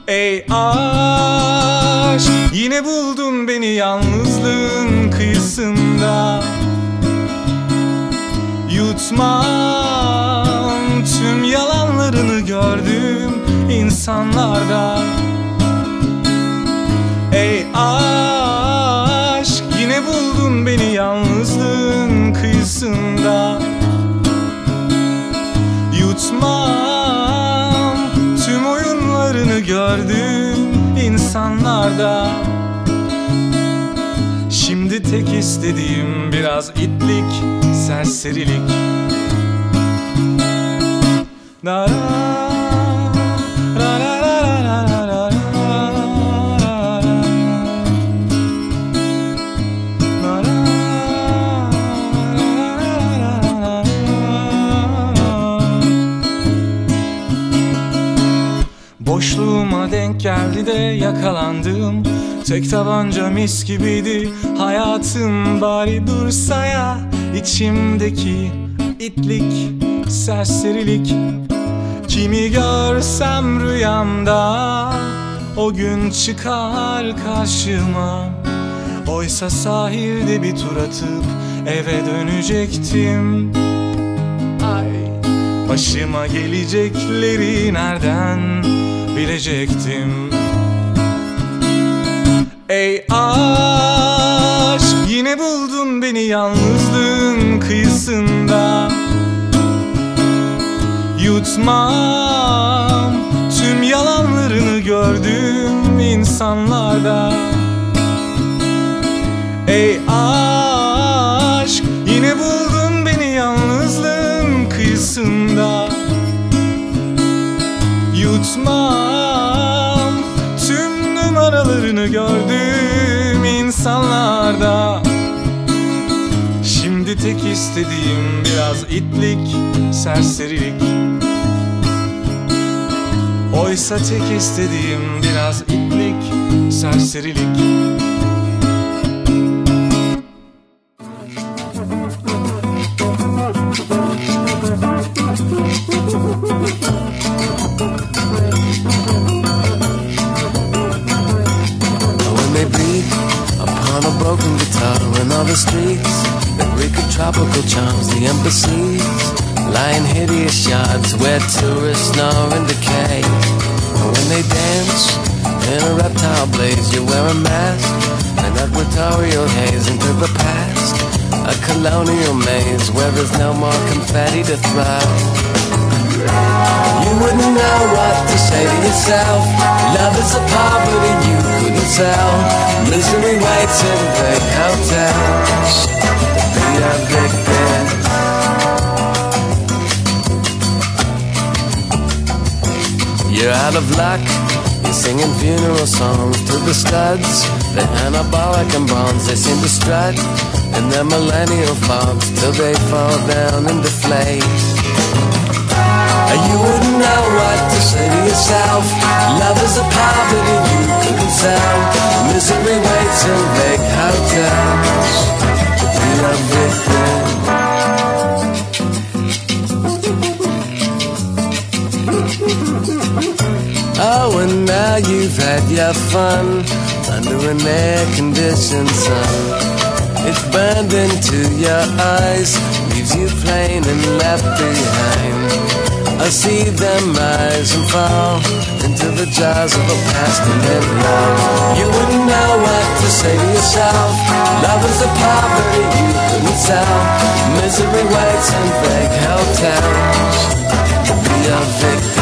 Ey aşk Yine buldun beni yalnızlığın kıyısında. Yutmam tüm yalanlarını gördüm insanlarda. Ey aşk yine buldun beni yalnızlığın kıyısında. Yutmam tüm oyunlarını gördüm insanlarda. Şimdi tek istediğim biraz itlik, serserilik Boşluğuma denk geldi de yakalandım Tek tabanca mis gibiydi hayatım Bari dursa ya içimdeki itlik, serserilik Kimi görsem rüyamda O gün çıkar karşıma. Oysa sahilde bir tur atıp eve dönecektim. Ay Başıma gelecekleri nereden bilecektim? Ey aşk yine buldun beni yalnızlığın kıyısında Yutmam tüm yalanlarını gördüm insanlarda. Ey aşk yine buldun beni yalnızlığın kıyısında. Yutmam tüm numaralarını gördüm insanlarda Şimdi tek istediğim biraz itlik, serserilik. Oysa tek istediğim biraz itlik, serserilik where tourists snore and decay. And when they dance in a reptile blaze, you wear a mask, an equatorial haze into the past, a colonial maze where there's no more confetti to throw. You wouldn't know what to say to yourself. Love is a poverty you couldn't sell. Misery waits in big hotels be a victim. You're out of luck. You're singing funeral songs to the studs. They're anabolic and bonds. They seem to strut in their millennial fogs till they fall down and deflate. You wouldn't know what to say to yourself. Love is a poverty you couldn't sell. Misery waits in big hotels to be a Oh, and now you've had your fun under an air-conditioned sun. It's burned into your eyes, leaves you plain and left behind. I see them rise and fall into the jaws of a past and then love. You wouldn't know what to say to yourself. Love is a poverty you couldn't sell. Misery waits in big hotels be a victim.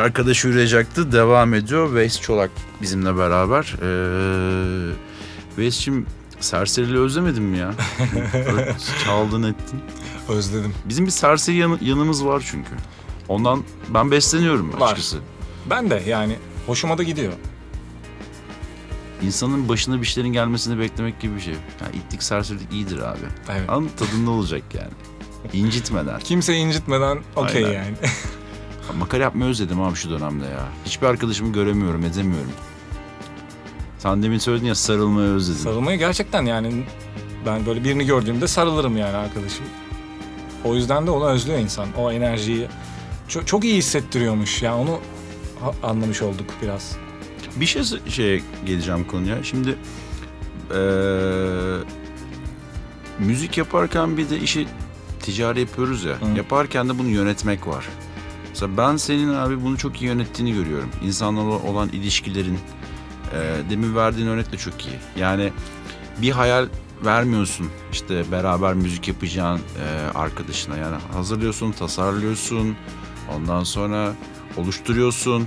Bir arkadaş yürüyecekti. Devam ediyor. Veys Çolak bizimle beraber. Ee, Veys'cim serseriliği özlemedin mi ya? Çaldın ettin. Özledim. Bizim bir serseri yanı- yanımız var çünkü. Ondan ben besleniyorum Var. açıkçası. Ben de yani hoşuma da gidiyor. İnsanın başına bir şeylerin gelmesini beklemek gibi bir şey. Yani itlik serserilik iyidir abi. Evet. Ama tadında olacak yani. İncitmeden. Kimse incitmeden okey Aynen. yani. Makara yapmayı özledim abi şu dönemde ya. Hiçbir arkadaşımı göremiyorum, edemiyorum. Sen demin söyledin ya sarılmayı özledim. Sarılmayı gerçekten yani ben böyle birini gördüğümde sarılırım yani arkadaşım. O yüzden de onu özlüyor insan. O enerjiyi. Çok, çok iyi hissettiriyormuş. Yani onu anlamış olduk biraz. Bir şey şeye geleceğim konuya. Şimdi eee, müzik yaparken bir de işi ticari yapıyoruz ya. Hı. Yaparken de bunu yönetmek var. Mesela ben senin abi bunu çok iyi yönettiğini görüyorum. İnsanlarla olan ilişkilerin eee demin verdiğin örnek de çok iyi. Yani bir hayal vermiyorsun işte beraber müzik yapacağın eee, arkadaşına. Yani hazırlıyorsun, tasarlıyorsun. Ondan sonra oluşturuyorsun.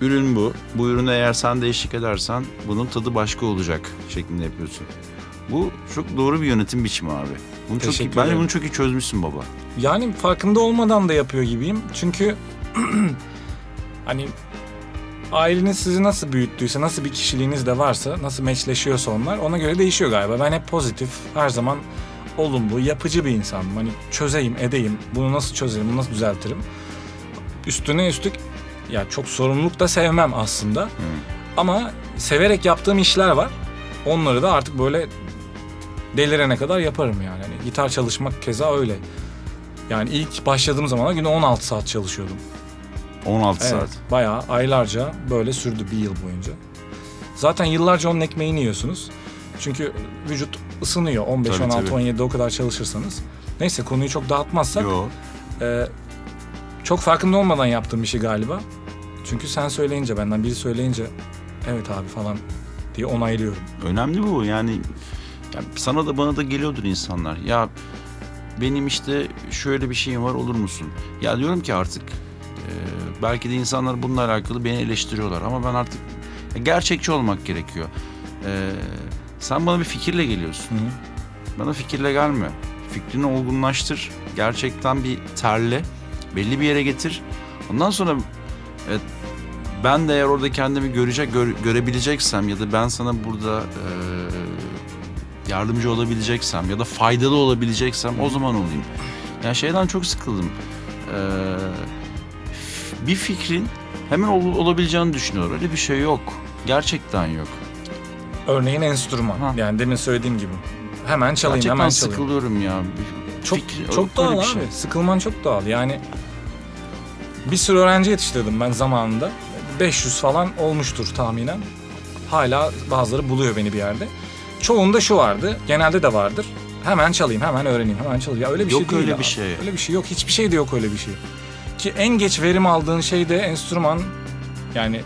Ürün bu. Bu ürüne eğer sen de eşlik edersen bunun tadı başka olacak şeklinde yapıyorsun. Bu çok doğru bir yönetim biçimi abi. Bunu çok iyi, Teşekkür bence ederim. bunu çok iyi çözmüşsün baba. Yani farkında olmadan da yapıyor gibiyim. Çünkü hani aileniz sizi nasıl büyüttüyse, nasıl bir kişiliğiniz de varsa, nasıl meçleşiyorsa onlar ona göre değişiyor galiba. Ben hep pozitif, her zaman olumlu, yapıcı bir insanım. Hani çözeyim, edeyim, bunu nasıl çözerim, bunu nasıl düzeltirim. Üstüne üstlük ya çok sorumluluk da sevmem aslında. Ama severek yaptığım işler var. Onları da artık böyle delirene kadar yaparım yani. Hani gitar çalışmak keza öyle. Yani ilk başladığım zaman günde 16 saat çalışıyordum. 16 Evet, saat. bayağı aylarca böyle sürdü bir yıl boyunca. Zaten yıllarca onun ekmeğini yiyorsunuz. Çünkü vücut ısınıyor 15, Tabii, 16, tabii. 17 o kadar çalışırsanız. Neyse konuyu çok dağıtmazsak Yo. e, çok farkında olmadan yaptığım şey galiba. Çünkü sen söyleyince benden biri söyleyince evet abi falan diye onaylıyorum. Önemli bu yani, yani sana da bana da geliyordur insanlar. Ya benim işte şöyle bir şeyim var olur musun? Ya diyorum ki artık e, belki de insanlar bununla alakalı beni eleştiriyorlar ama ben artık gerçekçi olmak gerekiyor. E, sen bana bir fikirle geliyorsun. Hı. Bana fikirle gelme. Fikrini olgunlaştır. Gerçekten bir terle. Belli bir yere getir. Ondan sonra evet, ben de eğer orada kendimi görecek gör- görebileceksem ya da ben sana burada e, yardımcı olabileceksem ya da faydalı olabileceksem o zaman olayım. Yani şeyden çok sıkıldım. E, f- bir fikrin hemen ol- olabileceğini düşünüyorlar. Öyle bir şey yok. Gerçekten yok. Örneğin enstrüman. Ha. Yani demin söylediğim gibi. Hemen çalayım, Gerçekten hemen çalayım. sıkılıyorum ya. Çok fikir- çok doğal bir abi. şey. Sıkılman çok doğal. Yani bir sürü öğrenci yetiştirdim ben zamanında. 500 falan olmuştur tahminen. Hala bazıları buluyor beni bir yerde. Çoğunda şu vardı. Genelde de vardır. Hemen çalayım, hemen öğreneyim, hemen çalayım. Ya öyle bir Yok şey değil. öyle ya. bir şey. Öyle bir şey yok. Hiçbir şey de yok öyle bir şey. Ki en geç verim aldığın şey de enstrüman yani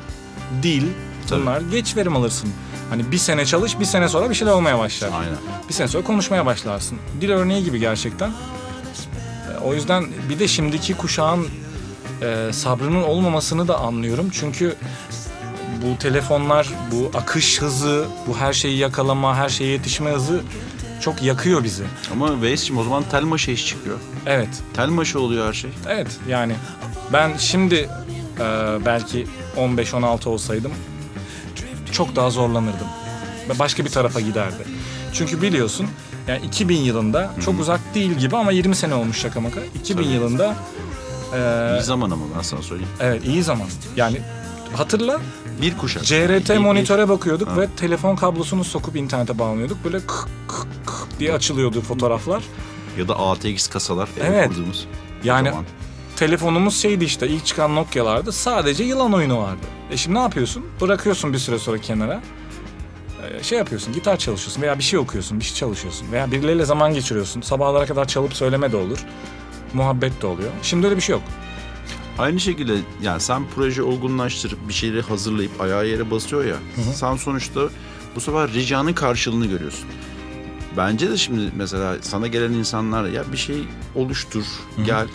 dil. Tabii. Bunlar geç verim alırsın. Hani bir sene çalış, bir sene sonra bir şeyler olmaya başlar. Aynen. Bir sene sonra konuşmaya başlarsın. Dil örneği gibi gerçekten. E, O yüzden bir de şimdiki kuşağın e, sabrının olmamasını da anlıyorum. Çünkü bu telefonlar, bu akış hızı, bu her şeyi yakalama, her şeye yetişme hızı çok yakıyor bizi. Ama Veys'cim o zaman tel maşa iş çıkıyor. Evet, Tel maşa oluyor her şey. evet yani ben şimdi e, belki 15-16 olsaydım çok daha zorlanırdım. Başka bir tarafa giderdi. Çünkü biliyorsun yani 2000 yılında çok uzak değil gibi ama 20 sene olmuş şaka maka. 2000 Tabii. yılında e, İyi zaman ama ben sana söyleyeyim. evet iyi zaman. Yani hatırla Bir kuşak. CRT Bir- bir- monitöre bakıyorduk Ha. ve telefon kablosunu sokup internete bağlanıyorduk. Böyle kık kık kık diye açılıyordu fotoğraflar. Ya da ATX kasalar. eve Evet. kurduğumuz Yani telefonumuz şeydi işte ilk çıkan Nokia'larda sadece yılan oyunu vardı. E şimdi ne yapıyorsun? Bırakıyorsun bir süre sonra kenara. E, Şey yapıyorsun, gitar çalışıyorsun veya bir şey okuyorsun, bir şey çalışıyorsun veya birileriyle zaman geçiriyorsun. Sabahlara kadar çalıp söyleme de olur. Muhabbet de oluyor. Şimdi öyle bir şey yok. Aynı şekilde yani sen proje olgunlaştırıp bir şeyleri hazırlayıp ayağı yere basıyor ya. Sen sonuçta bu sefer ricanın karşılığını görüyorsun. Bence de şimdi mesela sana gelen insanlar ya bir şey oluştur, gel.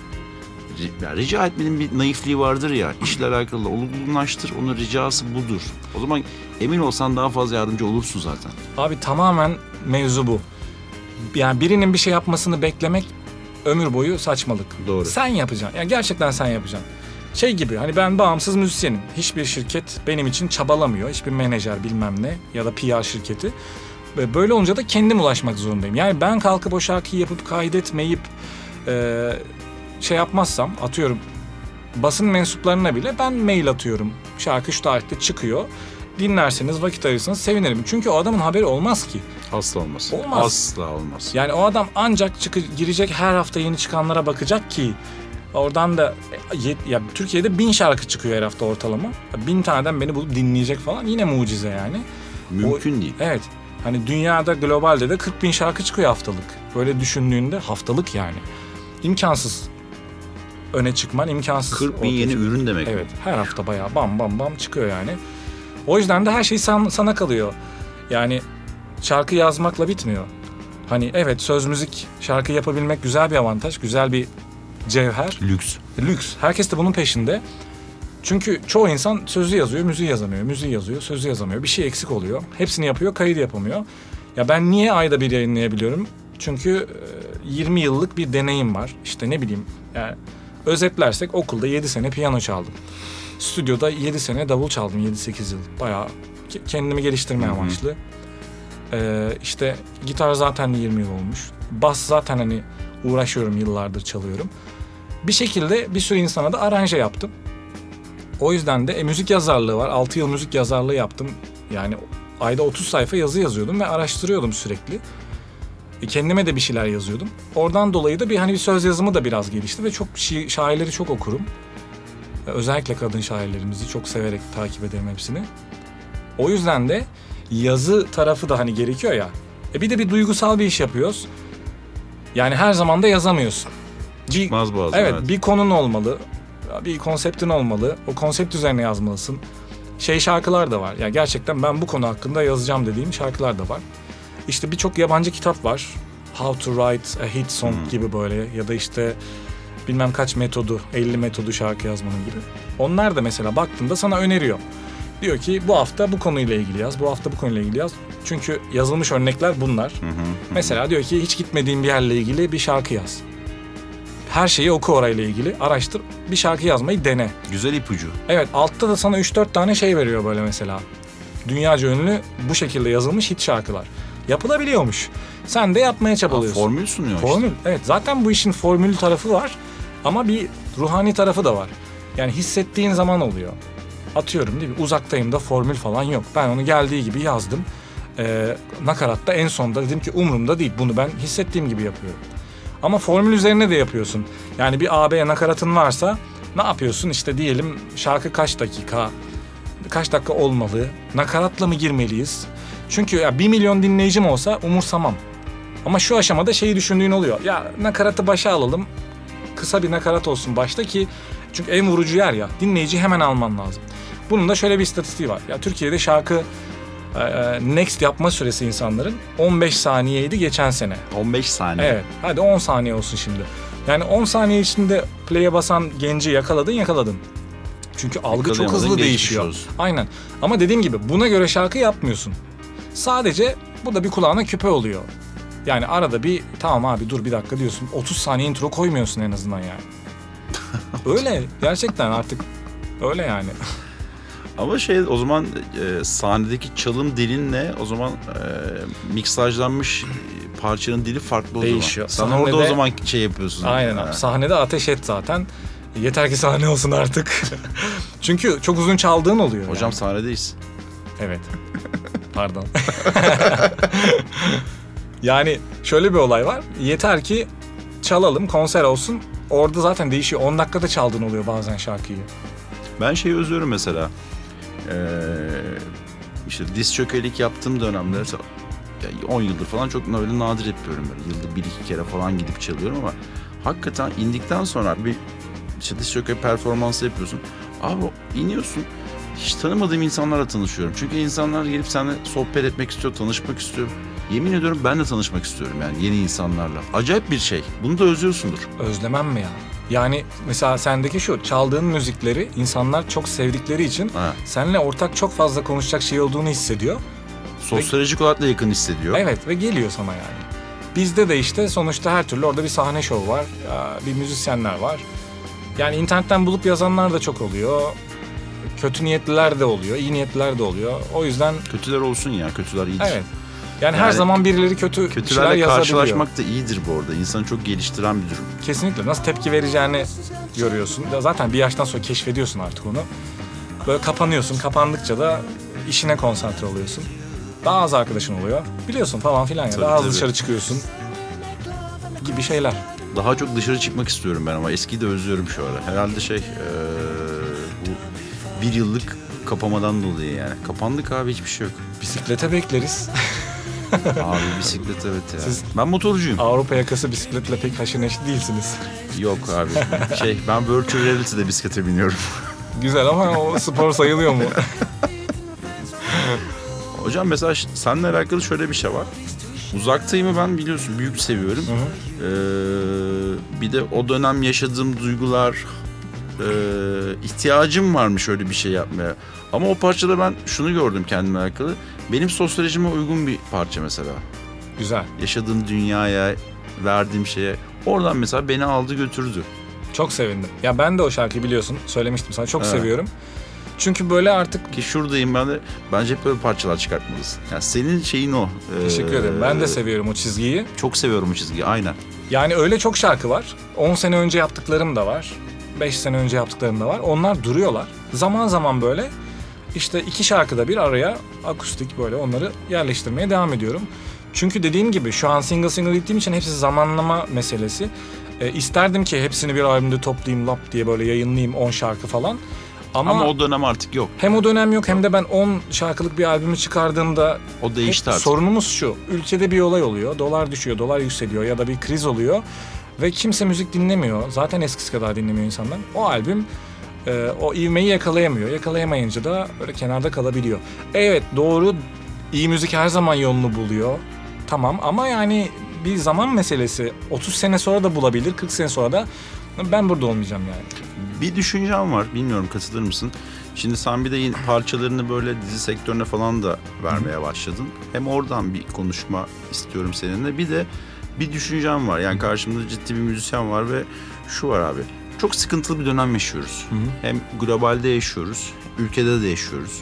Ri- Ya rica etmenin bir naifliği vardır ya. işle alakalı olgunlaştır, onun ricası budur. O zaman emin olsan daha fazla yardımcı olursun zaten. Abi tamamen mevzu bu. Yani birinin bir şey yapmasını beklemek ömür boyu saçmalık. Doğru. Sen yapacaksın. Yani gerçekten sen yapacaksın. Şey gibi hani ben bağımsız müzisyenim. Hiçbir şirket benim için çabalamıyor. Hiçbir menajer bilmem ne ya da PR şirketi. Ve böyle olunca da kendim ulaşmak zorundayım. Yani ben kalkıp o şarkıyı yapıp kaydetmeyip e, şey yapmazsam atıyorum basın mensuplarına bile ben mail atıyorum. Şarkı şu tarihte çıkıyor. Dinlerseniz vakit ayırırsanız sevinirim. Çünkü o adamın haberi olmaz ki. Asla olmaz. Olmaz. Asla olmaz. Yani o adam ancak çıkı, girecek her hafta yeni çıkanlara bakacak ki oradan da e, ya Türkiye'de bin şarkı çıkıyor her hafta ortalama. Bin taneden beni bulup dinleyecek falan yine mucize yani. Mümkün değil. Evet. Hani dünyada globalde de 40 bin şarkı çıkıyor haftalık. Böyle düşündüğünde haftalık yani. İmkansız öne çıkman imkansız. 40 bin yeni ürün demek. Evet her hafta bayağı bam bam bam çıkıyor yani. O yüzden de her şey san- sana kalıyor. Yani şarkı yazmakla bitmiyor. Hani evet söz müzik şarkı yapabilmek güzel bir avantaj, güzel bir cevher, Lüks. lüks. Herkes de bunun peşinde. Çünkü çoğu insan sözü yazıyor, müziği yazamıyor. Müziği yazıyor, sözü yazamıyor. Bir şey eksik oluyor. Hepsini yapıyor, kaydı yapamıyor. Ya ben niye ayda bir yayınlayabiliyorum? Çünkü e, 20 yıllık bir deneyim var. İşte ne bileyim yani özetlersek okulda 7 sene piyano çaldım. Stüdyoda 7 sene davul çaldım 7-8 yıl. Bayağı ke- kendimi geliştirme Hı hı. Ee, işte gitar zaten 20 yıl olmuş. Bas zaten hani uğraşıyorum yıllardır çalıyorum. Bir şekilde bir sürü insana da aranje yaptım. O yüzden de e, müzik yazarlığı var. 6 yıl müzik yazarlığı yaptım. Yani ayda 30 sayfa yazı yazıyordum ve araştırıyordum sürekli. E, kendime de bir şeyler yazıyordum. Oradan dolayı da bir hani bir söz yazımı da biraz gelişti ve çok şi- şairleri çok okurum. Özellikle kadın şairlerimizi çok severek takip ederim hepsini. O yüzden de yazı tarafı da hani gerekiyor ya. E bir de bir duygusal bir iş yapıyoruz. Yani her zaman da yazamıyorsun. Bir- Çıkmaz bazen. Evet, evet. bir konun olmalı. Bir konseptin olmalı. O konsept üzerine yazmalısın. Şey şarkılar da var. Yani gerçekten ben bu konu hakkında yazacağım dediğim şarkılar da var. İşte birçok yabancı kitap var. How to write a hit song Hmm. gibi böyle ya da işte bilmem kaç metodu, 50 metodu şarkı yazmanın gibi. Onlar da mesela baktığında sana öneriyor. Diyor ki bu hafta bu konuyla ilgili yaz, bu hafta bu konuyla ilgili yaz. Çünkü yazılmış örnekler bunlar. Hı hı. Mesela diyor ki hiç gitmediğin bir yerle ilgili bir şarkı yaz. Her şeyi oku orayla ilgili, araştır, bir şarkı yazmayı dene. Güzel ipucu. Evet, altta da sana 3-4 tane şey veriyor böyle mesela. Dünyaca ünlü bu şekilde yazılmış hit şarkılar. Yapılabiliyormuş. Sen de yapmaya Ha, çabalıyorsun. formül sunuyor işte. Formül. Evet, zaten bu işin formül tarafı var ama bir ruhani tarafı da var. Yani hissettiğin zaman oluyor. Atıyorum değil mi? Uzaktayım da formül falan yok. Ben onu geldiği gibi yazdım. Ee, nakaratta en sonda dedim ki umurumda değil. Bunu ben hissettiğim gibi yapıyorum. Ama formül üzerine de yapıyorsun. Yani bir AB nakaratın varsa ne yapıyorsun? İşte diyelim şarkı kaç dakika, kaç dakika olmalı, nakaratla mı girmeliyiz? Çünkü ya bir milyon dinleyicim olsa umursamam. Ama şu aşamada şeyi düşündüğün oluyor. Ya nakaratı başa alalım. Kısa bir nakarat olsun başta ki çünkü en vurucu yer ya. Dinleyici hemen alman lazım. Bunun da şöyle bir istatistiği var. Ya Türkiye'de şarkı e, e, next yapma süresi insanların 15 saniyeydi geçen sene. 15 saniye. Evet. Hadi 10 saniye olsun şimdi. Yani 10 saniye içinde play'e basan genci yakaladın yakaladın. Çünkü algı çok hızlı değişiyor. olsun. Aynen. Ama dediğim gibi buna göre şarkı yapmıyorsun. Sadece bu da bir kulağına küpe oluyor. Yani arada bir tamam abi dur bir dakika diyorsun. 30 saniye intro koymuyorsun en azından yani. öyle gerçekten artık öyle yani. Ama şey o zaman e, sahnedeki çalım dilinle o zaman e, miksajlanmış parçanın dili farklı o Değişiyor. zaman. Sen orada o zaman şey yapıyorsun. Aynen abi. Sahnede ateş et zaten. Yeter ki sahne olsun artık. Çünkü çok uzun çaldığın oluyor. Hocam yani. sahnedeyiz. Evet. Pardon. yani şöyle bir olay var. Yeter ki çalalım, konser olsun. Orada zaten değişiyor. 10 dakikada çaldığın oluyor bazen şarkıyı. Ben şeyi özlüyorum mesela. Ee, işte diz çökelik yaptığım ya 10 yıldır falan çok böyle nadir yapıyorum böyle. Yılda bir iki kere falan gidip çalıyorum ama hakikaten indikten sonra bir işte diz çöke performansı yapıyorsun. Abi iniyorsun hiç tanımadığım insanlarla tanışıyorum. Çünkü insanlar gelip seninle sohbet etmek istiyor, tanışmak istiyor. Yemin ediyorum ben de tanışmak istiyorum yani yeni insanlarla. Acayip bir şey. Bunu da özlüyorsundur. Özlemem mi ya? Yani mesela sendeki şu çaldığın müzikleri insanlar çok sevdikleri için Ha. seninle ortak çok fazla konuşacak şey olduğunu hissediyor. Sosyolojik olarak da yakın hissediyor. Evet ve geliyor sana yani. Bizde de işte sonuçta her türlü orada bir sahne şovu var, bir müzisyenler var. Yani internetten bulup yazanlar da çok oluyor. Kötü niyetliler de oluyor, iyi niyetliler de oluyor. O yüzden Kötüler olsun ya, kötüler iyidir. evet. Yani, her Yani zaman birileri kötü şeyler Kötülerle yazabiliyor. karşılaşmak da iyidir bu arada. İnsanı çok geliştiren bir durum. Kesinlikle. Nasıl tepki vereceğini görüyorsun. Ya Zaten bir yaştan sonra keşfediyorsun artık onu. Böyle kapanıyorsun. Kapandıkça da işine konsantre oluyorsun. Daha az arkadaşın oluyor. Biliyorsun falan filan ya. Tabii, Daha az tabii. dışarı çıkıyorsun. Gibi şeyler. Daha çok dışarı çıkmak istiyorum ben ama eskiyi de özlüyorum şu ara. Herhalde şey eee, bu bir yıllık kapamadan dolayı yani. Kapandık abi hiçbir şey yok. Bisiklete bekleriz. Abi bisiklet evet ya. Siz- Ben motorcuyum. Avrupa yakası bisikletle pek haşır neşir değilsiniz. Yok abi. Şey ben virtual reality'de bisiklete biniyorum. Güzel ama o spor sayılıyor mu? Hocam mesela seninle alakalı şöyle bir şey var. Uzaktayımı ben biliyorsun büyük seviyorum. Ee, bir de o dönem yaşadığım duygular, e, ihtiyacım varmış öyle bir şey yapmaya. Ama o parçada ben şunu gördüm kendime alakalı. Benim sosyolojime uygun bir parça mesela. Güzel. Yaşadığım dünyaya, verdiğim şeye. Oradan mesela beni aldı götürdü. Çok sevindim. Ya ben de o şarkıyı biliyorsun. Söylemiştim sana. Çok Evet. seviyorum. Çünkü böyle artık Ki şuradayım ben de. Bence hep böyle parçalar çıkartmalısın. Yani senin şeyin o. teşekkür Ee, ederim. Ben de seviyorum o çizgiyi. Çok seviyorum o çizgiyi aynen. Yani öyle çok şarkı var. 10 sene önce yaptıklarım da var. 5 sene önce yaptıklarım da var. Onlar duruyorlar. Zaman zaman böyle işte iki şarkıda bir araya akustik böyle onları yerleştirmeye devam ediyorum. Çünkü dediğim gibi şu an single single gittiğim için hepsi zamanlama meselesi. E, isterdim ki hepsini bir albümde toplayayım lap diye böyle yayınlayayım 10 şarkı falan. Ama, Ama o dönem artık yok. hem o dönem yok hem de ben 10 şarkılık bir albümü çıkardığımda O değişti artık. sorunumuz şu. Ülkede bir olay oluyor. Dolar düşüyor, dolar yükseliyor ya da bir kriz oluyor. Ve kimse müzik dinlemiyor. Zaten eskisi kadar dinlemiyor insanlar. O albüm e, o ivmeyi yakalayamıyor. Yakalayamayınca da böyle kenarda kalabiliyor. Evet doğru iyi müzik her zaman yolunu buluyor. Tamam ama yani bir zaman meselesi. 30 sene sonra da bulabilir, 40 sene sonra da ben burada olmayacağım yani. Bir düşüncem var. Bilmiyorum katılır mısın? Şimdi sen bir de parçalarını böyle dizi sektörüne falan da vermeye başladın. Hem oradan bir konuşma istiyorum seninle. Bir de bir düşüncem var. Yani karşımda ciddi bir müzisyen var ve şu var abi. Çok sıkıntılı bir dönem yaşıyoruz. Hem globalde yaşıyoruz, ülkede de yaşıyoruz.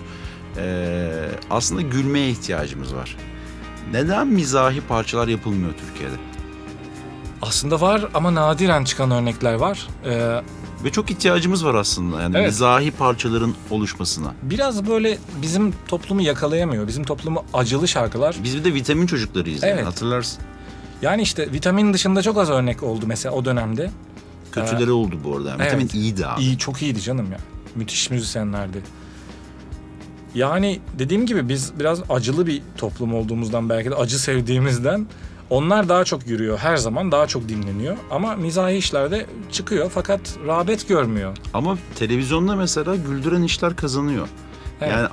Ee, aslında gülmeye ihtiyacımız var. Neden mizahi parçalar yapılmıyor Türkiye'de? Aslında var ama nadiren çıkan örnekler var. Ee, Ve çok ihtiyacımız var aslında. Yani Evet. mizahi parçaların oluşmasına. biraz böyle bizim toplumu yakalayamıyor. Bizim toplumu acılı şarkılar. Biz bir de vitamin çocuklarıyız yani Evet. hatırlarsın. Yani işte vitamin dışında çok az örnek oldu mesela o dönemde. Kötüleri oldu bu arada. Yani. Evet. İyiydi abi. İyi çok iyiydi canım ya. Müthiş müzisyenlerdi. Yani dediğim gibi biz biraz acılı bir toplum olduğumuzdan belki de acı sevdiğimizden onlar daha çok yürüyor. Her zaman daha çok dinleniyor. Ama mizahi işlerde çıkıyor fakat rağbet görmüyor. Ama televizyonda mesela güldüren işler kazanıyor. Evet. Yani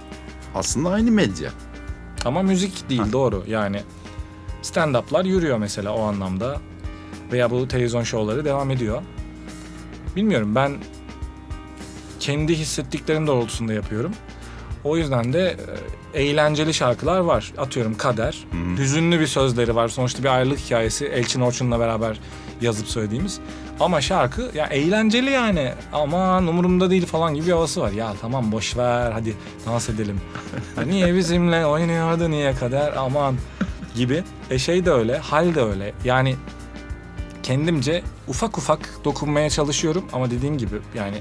aslında aynı medya. Ama müzik değil Ha. doğru yani. Stand-up'lar yürüyor mesela o anlamda. Veya bu televizyon şovları devam ediyor. Bilmiyorum ben kendi hissettiklerim doğrultusunda yapıyorum. O yüzden de e, eğlenceli şarkılar var. Atıyorum Kader. Hüzünlü bir sözleri var. Sonuçta bir ayrılık hikayesi Elçin Orçun'la beraber yazıp söylediğimiz. Ama şarkı ya eğlenceli yani. Aman umurumda değil falan gibi bir havası var. Ya tamam boş ver hadi dans edelim. Niye bizimle oynuyordu niye kader aman gibi. E şey de öyle, hal de öyle. Yani kendimce ufak ufak dokunmaya çalışıyorum ama dediğim gibi yani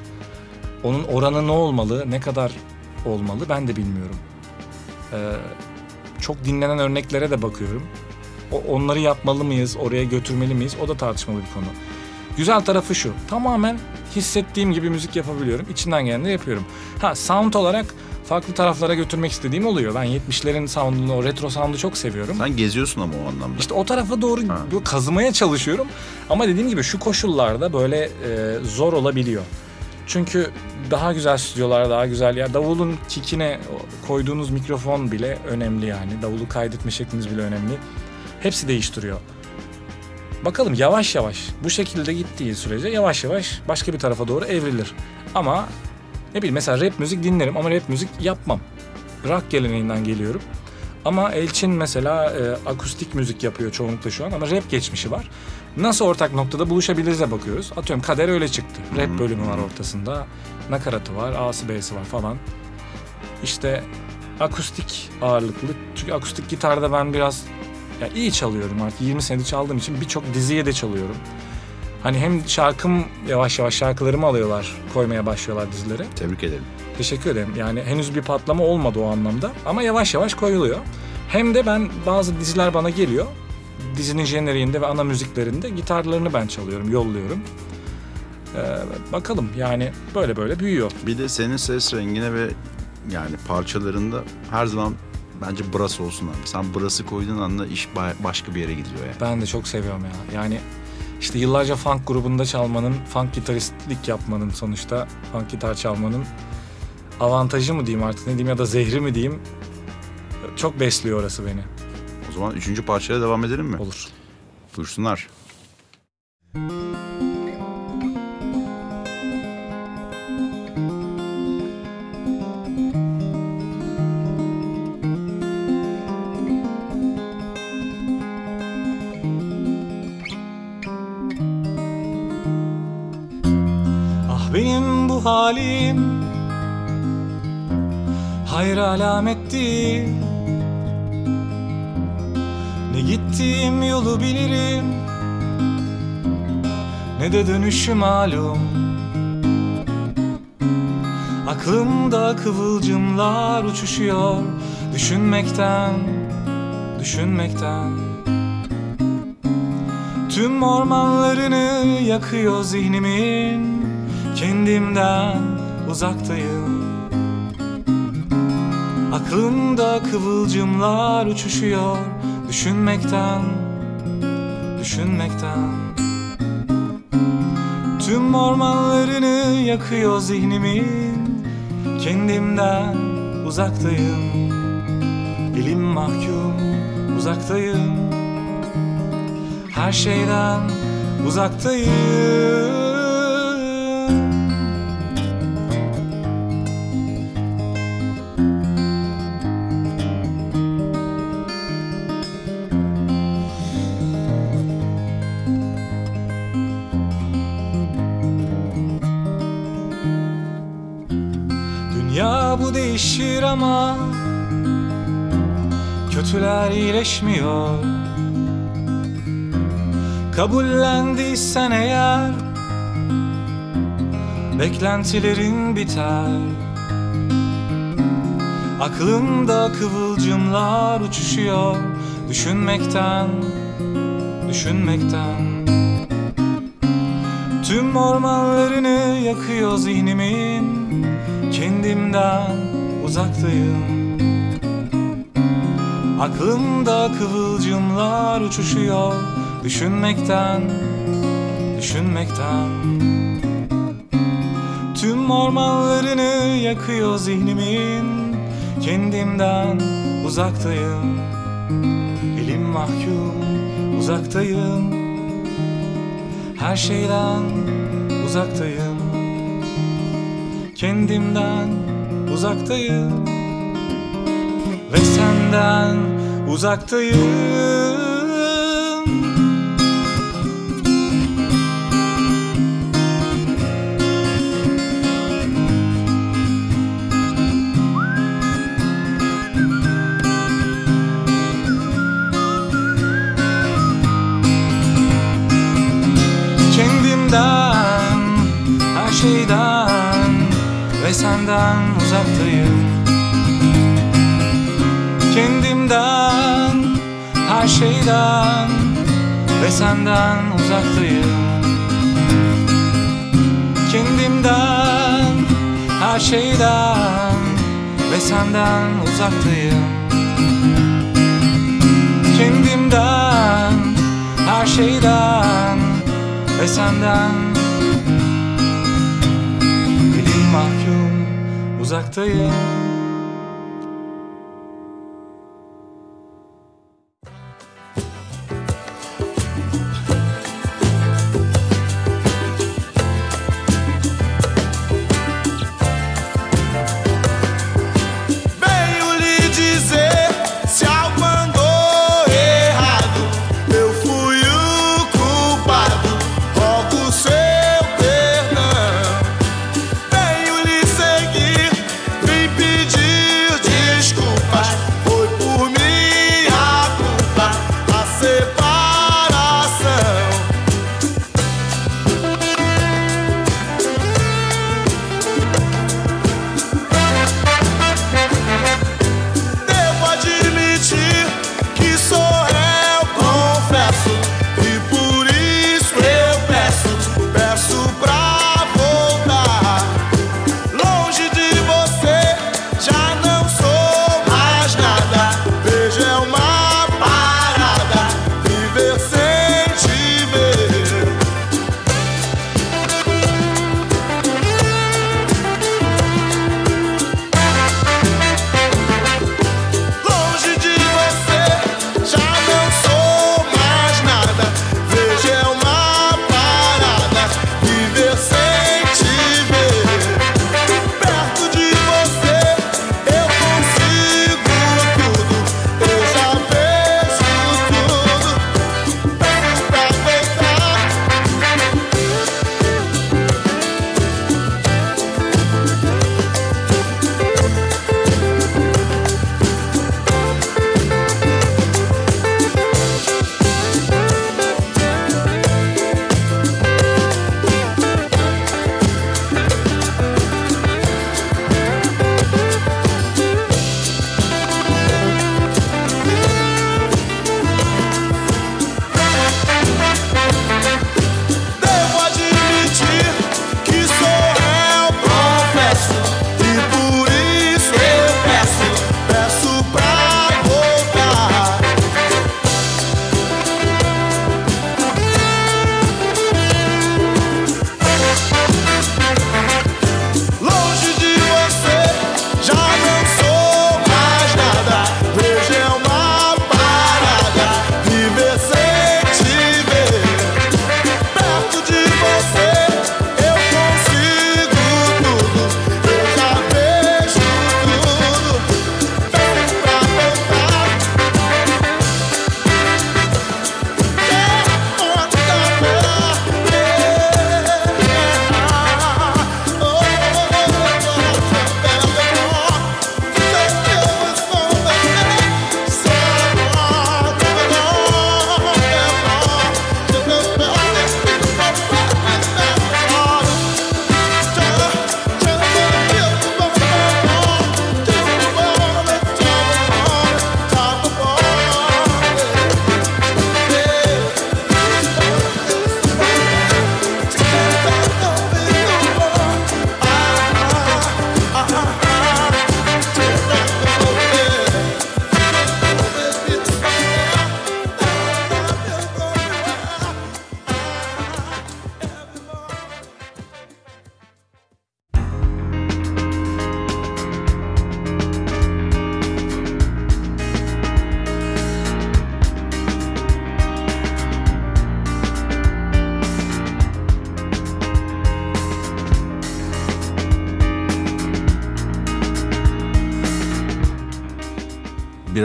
onun oranı ne olmalı, ne kadar olmalı ben de bilmiyorum. Ee, çok dinlenen örneklere de bakıyorum. O, onları yapmalı mıyız, oraya götürmeli miyiz? O da tartışmalı bir konu. Güzel tarafı şu. Tamamen hissettiğim gibi müzik yapabiliyorum. İçinden geleni yapıyorum. Ha sound olarak farklı taraflara götürmek istediğim oluyor. Ben 70'lerin sound'unu, o retro sound'u çok seviyorum. Sen geziyorsun ama o anlamda. İşte o tarafa doğru Ha. kazımaya çalışıyorum. Ama dediğim gibi şu koşullarda böyle e, zor olabiliyor. Çünkü daha güzel stüdyolar, daha güzel ya davulun kikine koyduğunuz mikrofon bile önemli yani. Davulu kaydetme şekliniz bile önemli. Hepsi değiştiriyor. Bakalım yavaş yavaş bu şekilde gittiği sürece yavaş yavaş başka bir tarafa doğru evrilir. Ama ne bileyim mesela rap müzik dinlerim ama rap müzik yapmam. Rock geleneğinden geliyorum. Ama Elçin mesela e, akustik müzik yapıyor çoğunlukla şu an ama rap geçmişi var. Nasıl ortak noktada buluşabiliriz'e bakıyoruz. Atıyorum Kader öyle çıktı. Rap bölümü var ortasında. Nakaratı var, A'sı B'si var falan. İşte akustik ağırlıklı. Çünkü akustik gitarda ben biraz ya iyi çalıyorum artık. 20 senedir çaldığım için birçok diziye de çalıyorum. Hani hem şarkım yavaş yavaş şarkılarımı alıyorlar, koymaya başlıyorlar dizilere. Tebrik ederim. Teşekkür ederim. Yani henüz bir patlama olmadı o anlamda ama yavaş yavaş koyuluyor. Hem de ben bazı diziler bana geliyor. Dizinin jeneriğinde ve ana müziklerinde gitarlarını ben çalıyorum, yolluyorum. Ee, bakalım yani böyle böyle büyüyor. Bir de senin ses rengine ve yani parçalarında her zaman bence brass olsun abi. Sen brass'ı koyduğun anda iş ba- başka bir yere gidiyor yani. Ben de çok seviyorum ya. Yani işte yıllarca funk grubunda çalmanın, funk gitaristlik yapmanın sonuçta funk gitar çalmanın avantajı mı diyeyim artık ne diyeyim ya da zehri mi diyeyim çok besliyor orası beni. O zaman üçüncü parçaya devam edelim mi? Olur. Buyursunlar. Ah halim. Hayır alamet değil Ne gittiğim yolu bilirim. Ne de dönüşü malum. Aklımda kıvılcımlar uçuşuyor. Düşünmekten, düşünmekten. Tüm ormanlarını yakıyor zihnimin Kendimden uzaktayım. Aklımda kıvılcımlar uçuşuyor Düşünmekten, düşünmekten. Tüm ormanlarını yakıyor zihnimin. Kendimden uzaktayım. Elim mahkum uzaktayım. Her şeyden uzaktayım Bu değişir ama Kötüler iyileşmiyor. Kabullendiysen eğer Beklentilerin biter. Aklımda kıvılcımlar uçuşuyor. Düşünmekten, düşünmekten. Tüm ormanlarını yakıyor zihnimin Kendimden uzaktayım. Aklımda kıvılcımlar uçuşuyor Düşünmekten, düşünmekten. Tüm ormanlarını yakıyor zihnimin Kendimden uzaktayım. Elim mahkum uzaktayım. Her şeyden uzaktayım Kendimden uzaktayım. Ve senden uzaktayım senden uzaktayım. Kendimden, her şeyden ve senden uzaktayım. Kendimden, her şeyden ve senden. Elim mahkum uzaktayım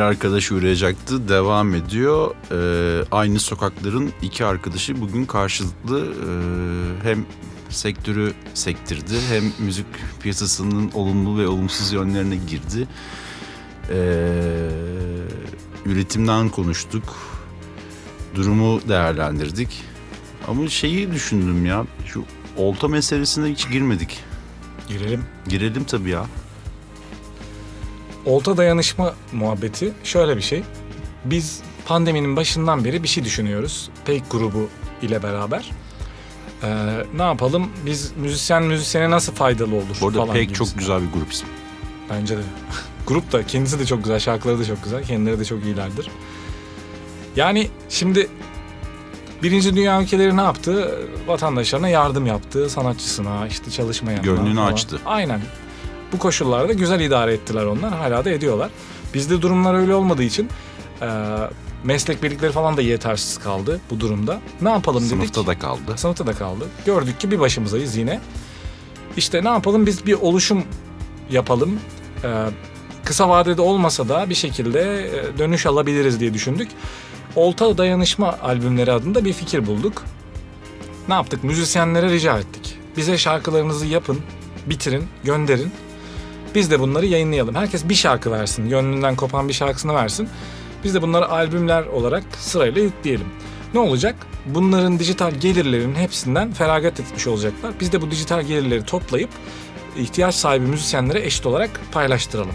arkadaş uğrayacaktı. Devam ediyor. Ee, aynı sokakların iki arkadaşı bugün karşılıklı e, hem sektörü sektirdi hem müzik piyasasının olumlu ve olumsuz yönlerine girdi. Ee, üretimden konuştuk. Durumu değerlendirdik. Ama şeyi düşündüm ya. Şu olta meselesine hiç girmedik. Girelim. Girelim tabii ya. Olta dayanışma muhabbeti şöyle bir şey. Biz pandeminin başından beri bir şey düşünüyoruz. Pek grubu ile beraber. Ee, ne yapalım? Biz müzisyen müzisyene nasıl faydalı olur Bu arada falan pek çok güzel bir grup ismi. Bence de. Grup da kendisi de çok güzel, şarkıları da çok güzel, kendileri de çok iyilerdir. Yani şimdi Birinci Dünya ülkeleri ne yaptı? Vatandaşlarına yardım yaptı, sanatçısına, işte çalışmayanına Gönlünü açtı. Aynen. Bu koşullarda güzel idare ettiler onlar, hala da ediyorlar. Bizde durumlar öyle olmadığı için e, meslek birlikleri falan da yetersiz kaldı bu durumda. Ne yapalım dedik? Sınıfta da kaldı. Sınıfta da kaldı. Gördük ki bir başımızayız yine. İşte ne yapalım biz bir oluşum yapalım. Ee, kısa vadede olmasa da bir şekilde e, dönüş alabiliriz diye düşündük. Olta Dayanışma albümleri adında bir fikir bulduk. Ne yaptık? Müzisyenlere rica ettik. Bize şarkılarınızı yapın, bitirin, gönderin. Biz de bunları yayınlayalım. Herkes bir şarkı versin, gönlünden kopan bir şarkısını versin. Biz de bunları albümler olarak sırayla yükleyelim. Ne olacak? Bunların dijital gelirlerinin hepsinden feragat etmiş olacaklar. Biz de bu dijital gelirleri toplayıp ihtiyaç sahibi müzisyenlere eşit olarak paylaştıralım.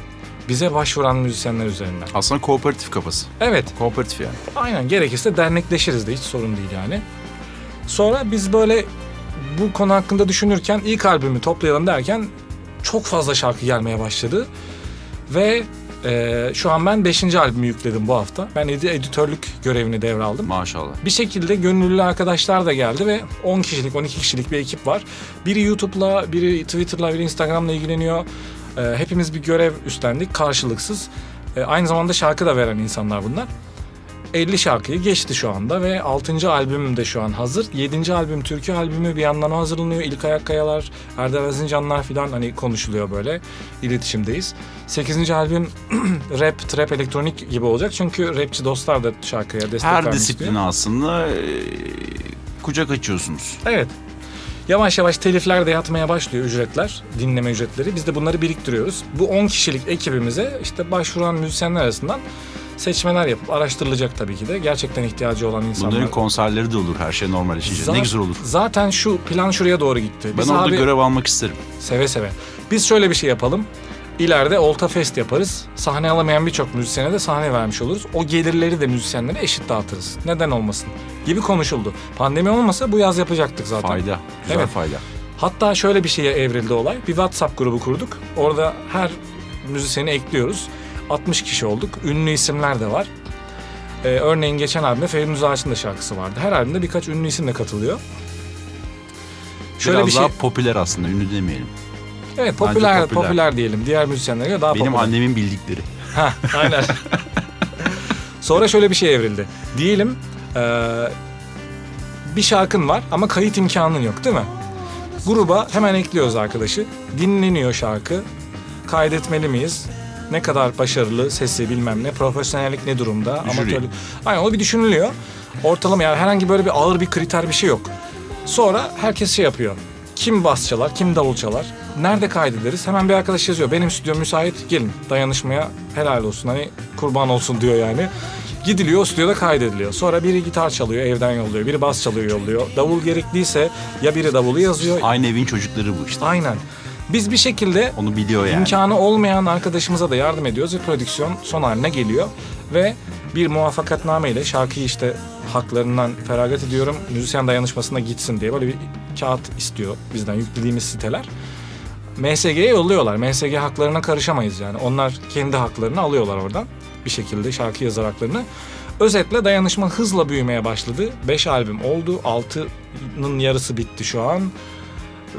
Bize başvuran müzisyenler üzerinden. Aslında kooperatif kafası. Evet, Kooperatif yani. Aynen gerekirse dernekleşiriz de hiç sorun değil yani. Sonra biz böyle bu konu hakkında düşünürken ilk albümü toplayalım derken çok fazla şarkı gelmeye başladı. Ve e, şu an ben 5. albümü yükledim bu hafta. Ben edi- editörlük görevini devraldım. Maşallah. Bir şekilde gönüllü arkadaşlar da geldi ve 10 kişilik 12 kişilik bir ekip var. Biri YouTube'la, biri Twitter'la, biri Instagram'la ilgileniyor. Ee, hepimiz bir görev üstlendik karşılıksız. Ee, aynı zamanda şarkı da veren insanlar bunlar. 50 şarkıyı geçti şu anda ve 6. albüm de şu an hazır. 7. albüm türkü albümü bir yandan o hazırlanıyor. İlk Ayak Kayalar, Erdem Erzincanlar falan hani konuşuluyor böyle. İletişimdeyiz. 8. albüm rap, trap, elektronik gibi olacak. Çünkü rapçi dostlar da şarkıya destek Her disiplin aslında e, kucak açıyorsunuz. Evet. Yavaş yavaş telifler de yatmaya başlıyor ücretler, dinleme ücretleri. Biz de bunları biriktiriyoruz. Bu 10 kişilik ekibimize işte başvuran müzisyenler arasından seçmeler yapıp araştırılacak tabii ki de. Gerçekten ihtiyacı olan insanlar. Bunların konserleri de olur her şey normal işince. Za- Ne güzel olur. Zaten şu plan şuraya doğru gitti. Ben Biz orada abi görev almak isterim. seve seve. Biz şöyle bir şey yapalım. İleride Olta Fest yaparız. Sahne alamayan birçok müzisyene de sahne vermiş oluruz. O gelirleri de müzisyenlere eşit dağıtırız. Neden olmasın? Gibi konuşuldu. Pandemi olmasa bu yaz yapacaktık zaten. Fayda. Güzel Evet. fayda. Hatta şöyle bir şeye evrildi olay. Bir WhatsApp grubu kurduk. Orada her müzisyeni ekliyoruz. 60 kişi olduk. Ünlü isimler de var. Ee, örneğin geçen albümde Feridun Ağaç'ın da şarkısı vardı. Her albümde birkaç ünlü isim de katılıyor. Şöyle Biraz bir şey. daha popüler aslında ünlü demeyelim. Evet popüler, popüler. popüler diyelim. Diğer müzisyenlere göre daha Benim popüler. annemin bildikleri. Ha, aynen. Sonra şöyle bir şey evrildi. Diyelim eee, bir şarkın var ama kayıt imkanın yok değil mi? Gruba hemen ekliyoruz arkadaşı. Dinleniyor şarkı. Kaydetmeli miyiz? Ne kadar başarılı, sesi bilmem ne, profesyonellik ne durumda, Jüri. amatörlük. Aynen o bir düşünülüyor. Ortalama yani herhangi böyle bir ağır bir kriter bir şey yok. Sonra herkes şey yapıyor. Kim bas çalar, kim davul çalar, nerede kaydederiz? Hemen bir arkadaş yazıyor. Benim stüdyo müsait, gelin dayanışmaya helal olsun. Hani kurban olsun diyor yani. Gidiliyor, stüdyoda kaydediliyor. Sonra biri gitar çalıyor, evden yolluyor. Biri bas çalıyor, yolluyor. Davul gerekliyse ya biri davulu yazıyor. Aynı evin çocukları bu işte. Aynen. Biz bir şekilde Onu biliyor yani. İmkanı olmayan arkadaşımıza da yardım ediyoruz ve prodüksiyon son haline geliyor. Ve bir muvaffakatname ile şarkıyı işte haklarından feragat ediyorum. Müzisyen dayanışmasına gitsin diye böyle bir kağıt istiyor bizden yüklediğimiz siteler. MSG'ye yolluyorlar. MSG haklarına karışamayız yani. Onlar kendi haklarını alıyorlar oradan bir şekilde şarkı yazar haklarını. Özetle dayanışma hızla büyümeye başladı. 5 albüm oldu. 6'nın yarısı bitti şu an.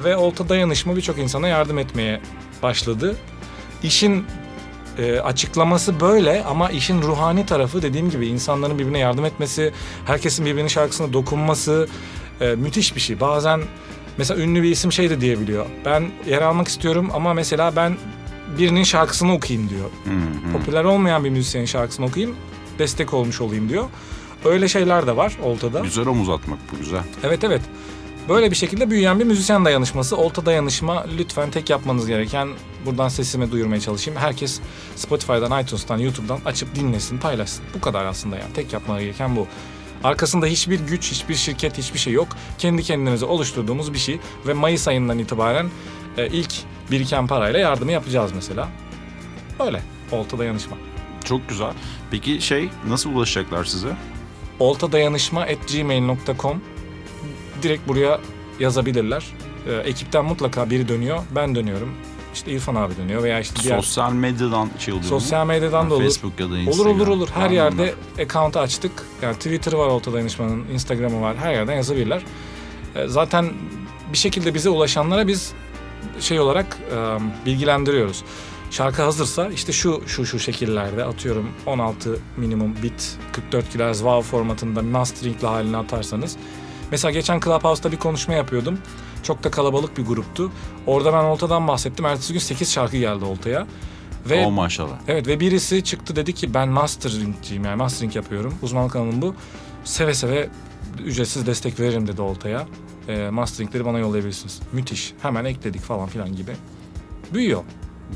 Ve Olta Dayanışma birçok insana yardım etmeye başladı. İşin e, açıklaması böyle ama işin ruhani tarafı dediğim gibi insanların birbirine yardım etmesi, herkesin birbirinin şarkısına dokunması e, müthiş bir şey. Bazen mesela ünlü bir isim şey de diyebiliyor. Ben yer almak istiyorum ama mesela ben birinin şarkısını okuyayım diyor. Hı hı. Popüler olmayan bir müzisyenin şarkısını okuyayım, destek olmuş olayım diyor. Öyle şeyler de var Olta'da. Güzel omuz atmak bu güzel. Evet evet. Böyle bir şekilde büyüyen bir müzisyen dayanışması. Olta dayanışma lütfen tek yapmanız gereken buradan sesimi duyurmaya çalışayım. Herkes Spotify'dan, iTunes'tan, YouTube'dan açıp dinlesin, paylaşsın. Bu kadar aslında yani. Tek yapmaları gereken bu. Arkasında hiçbir güç, hiçbir şirket, hiçbir şey yok. Kendi kendinize oluşturduğumuz bir şey. Ve Mayıs ayından itibaren e, ilk biriken parayla yardımı yapacağız mesela. Öyle. Olta dayanışma. Çok güzel. Peki şey nasıl ulaşacaklar size? oltadayanışma.gmail.com Direkt buraya yazabilirler. Ee, ekipten mutlaka biri dönüyor. Ben dönüyorum. İşte İrfan abi dönüyor veya işte diğer Sosyal medyadan şey oluyor sosyal medyadan da olur. Facebook ya da Olur Instagram. olur olur. Her Var mı yerde bunlar? account'u açtık. Yani Twitter'ı var Olta Dayanışma'nın, Instagram'ı var. Her yerden yazabilirler. Ee, Zaten bir şekilde bize ulaşanlara biz şey olarak e, bilgilendiriyoruz. Şarkı hazırsa işte şu şu şu şekillerde atıyorum 16 minimum bit 44 kHz WAV formatında masteringli haline atarsanız. Mesela geçen Clubhouse'da bir konuşma yapıyordum. Çok da kalabalık bir gruptu. Orada ben Olta'dan bahsettim. Ertesi gün 8 şarkı geldi Olta'ya. Ve O maşallah. Evet ve birisi çıktı dedi ki ben masteringciyim yani mastering yapıyorum. Uzmanlık alanım bu. Seve seve ücretsiz destek veririm dedi Olta'ya. E, masteringleri bana yollayabilirsiniz. Müthiş. Hemen ekledik falan filan gibi. Büyüyor.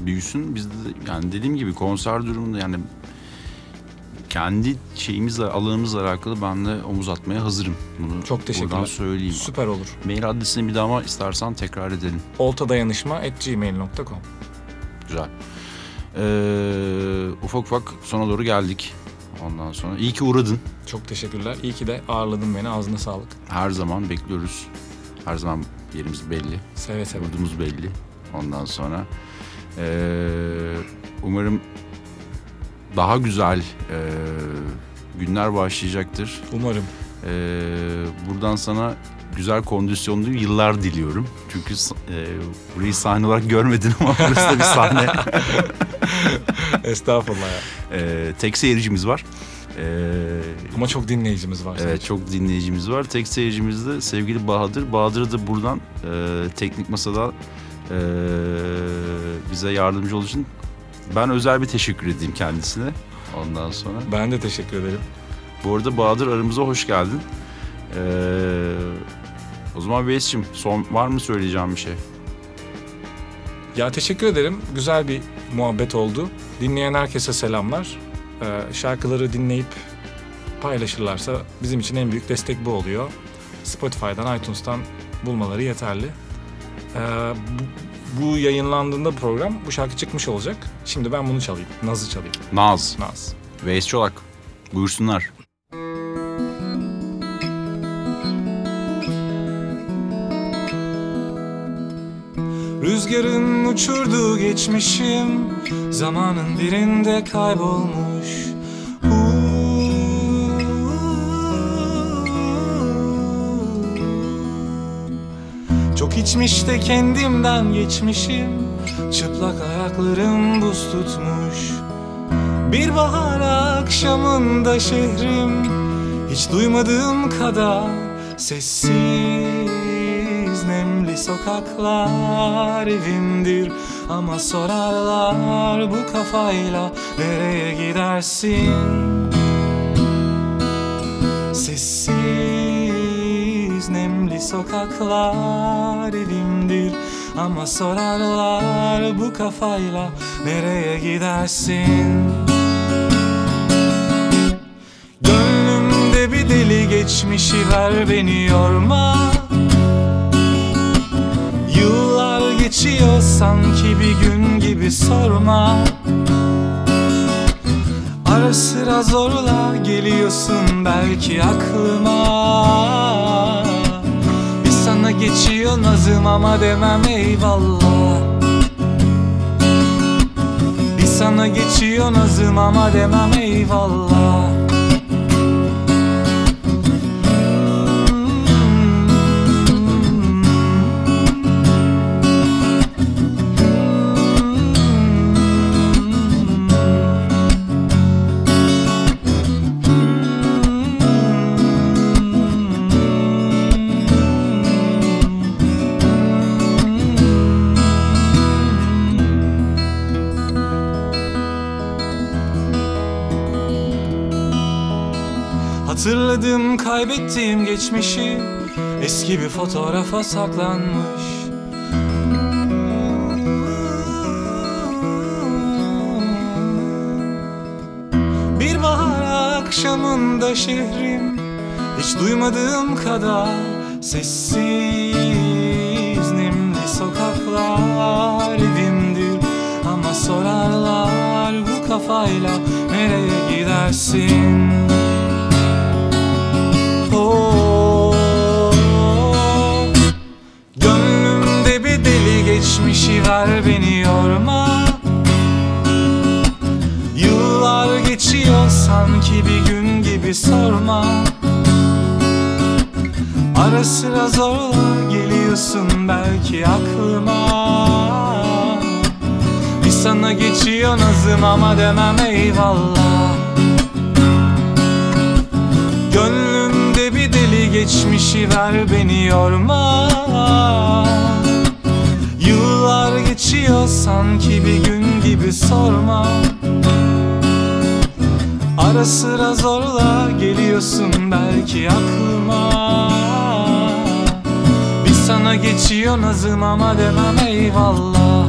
Büyüsün biz de yani dediğim gibi konser durumunda yani kendi şeyimizle alanımızla alakalı ben de omuz atmaya hazırım. Bunu Çok teşekkürler. Buradan söyleyeyim. Süper olur. Mail adresini bir daha ama istersen tekrar edelim. oltadayanışma.gmail.com Güzel. Ee, ufak ufak sona doğru geldik. Ondan sonra iyi ki uğradın. Çok teşekkürler. İyi ki de ağırladın beni. Ağzına sağlık. Her zaman bekliyoruz. Her zaman yerimiz belli. Seve seve. Yurdumuz belli. Ondan sonra ee, umarım daha güzel ee, günler başlayacaktır. Umarım. Ee, buradan sana güzel kondisyonlu yıllar diliyorum. Çünkü ee, burayı sahne olarak görmedin ama burası da bir sahne. Estağfurullah ya. Ee, tek seyircimiz var. Ee, Ama çok dinleyicimiz var. evet çok dinleyicimiz var. Tek seyircimiz de sevgili Bahadır. Bahadır'a da buradan ee, teknik masada ee, bize yardımcı olduğu için ben özel bir teşekkür edeyim kendisine. Ondan sonra. Ben de teşekkür ederim. Bu arada Bahadır aramıza hoş geldin. Ee, o zaman Veys'cim son var mı söyleyeceğim bir şey? Ya teşekkür ederim. Güzel bir muhabbet oldu. Dinleyen herkese selamlar. Ee, şarkıları dinleyip paylaşırlarsa bizim için en büyük destek bu oluyor. Spotify'dan, iTunes'tan bulmaları yeterli. Ee, bu, bu yayınlandığında program bu şarkı çıkmış olacak. Şimdi ben bunu çalayım. Naz'ı çalayım. Naz, Naz. Veys Çolak. Buyursunlar. Rüzgarın uçurduğu geçmişim Zamanın birinde kaybolmuş Çok içmiş de kendimden geçmişim. Çıplak ayaklarım buz tutmuş. Bir bahar akşamında şehrim. Hiç duymadığım kadar sessiz Nemli sokaklar evimdir. Ama sorarlar bu kafayla Nereye gidersin? Sessiz nemli sokaklar evimdir. Ama sorarlar bu kafayla Nereye gidersin? Gönlümde bir deli geçmişi ver beni yorma. Yıllar geçiyor sanki bir gün gibi sorma. Ara sıra zorla geliyorsun belki aklıma geçiyor nazım ama demem eyvallah. Bir sana geçiyor nazım ama demem eyvallah Hatırladım kaybettiğim geçmişi. Eski bir fotoğrafa saklanmış. Bir bahar akşamında şehrim Hiç duymadığım kadar sessiz. Nemli sokaklar evimdir Ama sorarlar bu kafayla nereye gidersin geçmişi ver beni yorma. Yıllar geçiyor sanki bir gün gibi sorma. Ara sıra zorla geliyorsun belki aklıma. Bir sana geçiyor nazım ama demem eyvallah. Gönlümde bir deli geçmişi ver beni yorma Yıllar geçiyor sanki bir gün gibi sorma. Ara sıra zorla geliyorsun belki aklıma. Bir sana geçiyor nazım ama demem eyvallah.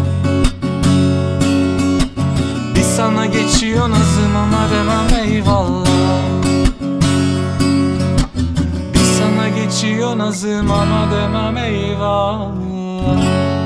Bir sana geçiyor nazım ama demem eyvallah. Bir sana geçiyor nazım ama demem eyvallah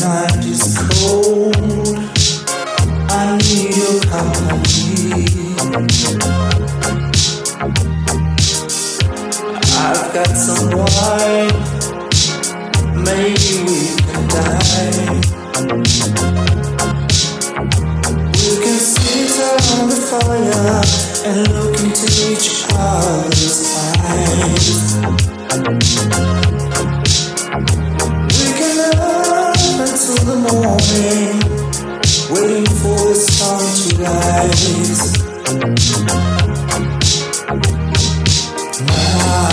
night is cold. I need your company. I've got some wine. Maybe we can dine. We can sit around the fire and look into each other's eyes. Until the morning, waiting for the sun to rise. Now,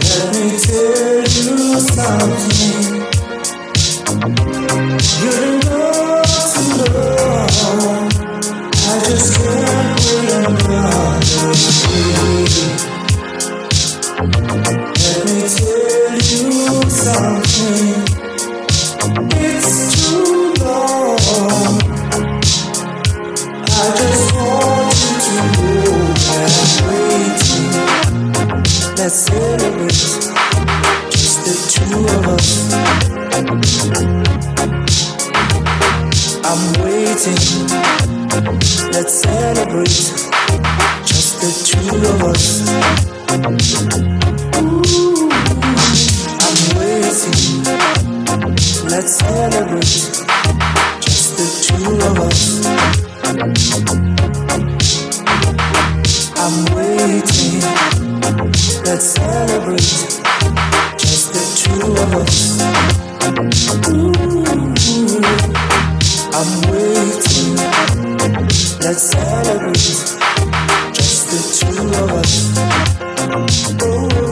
let me tell you something. You've Let's celebrate just the two of us. I'm waiting. Let's celebrate just the two of us. I'm waiting. Let's celebrate just the two of us. I'm waiting. Let's celebrate just the two of us. I'm waiting. Let's celebrate just the two of us. Oh,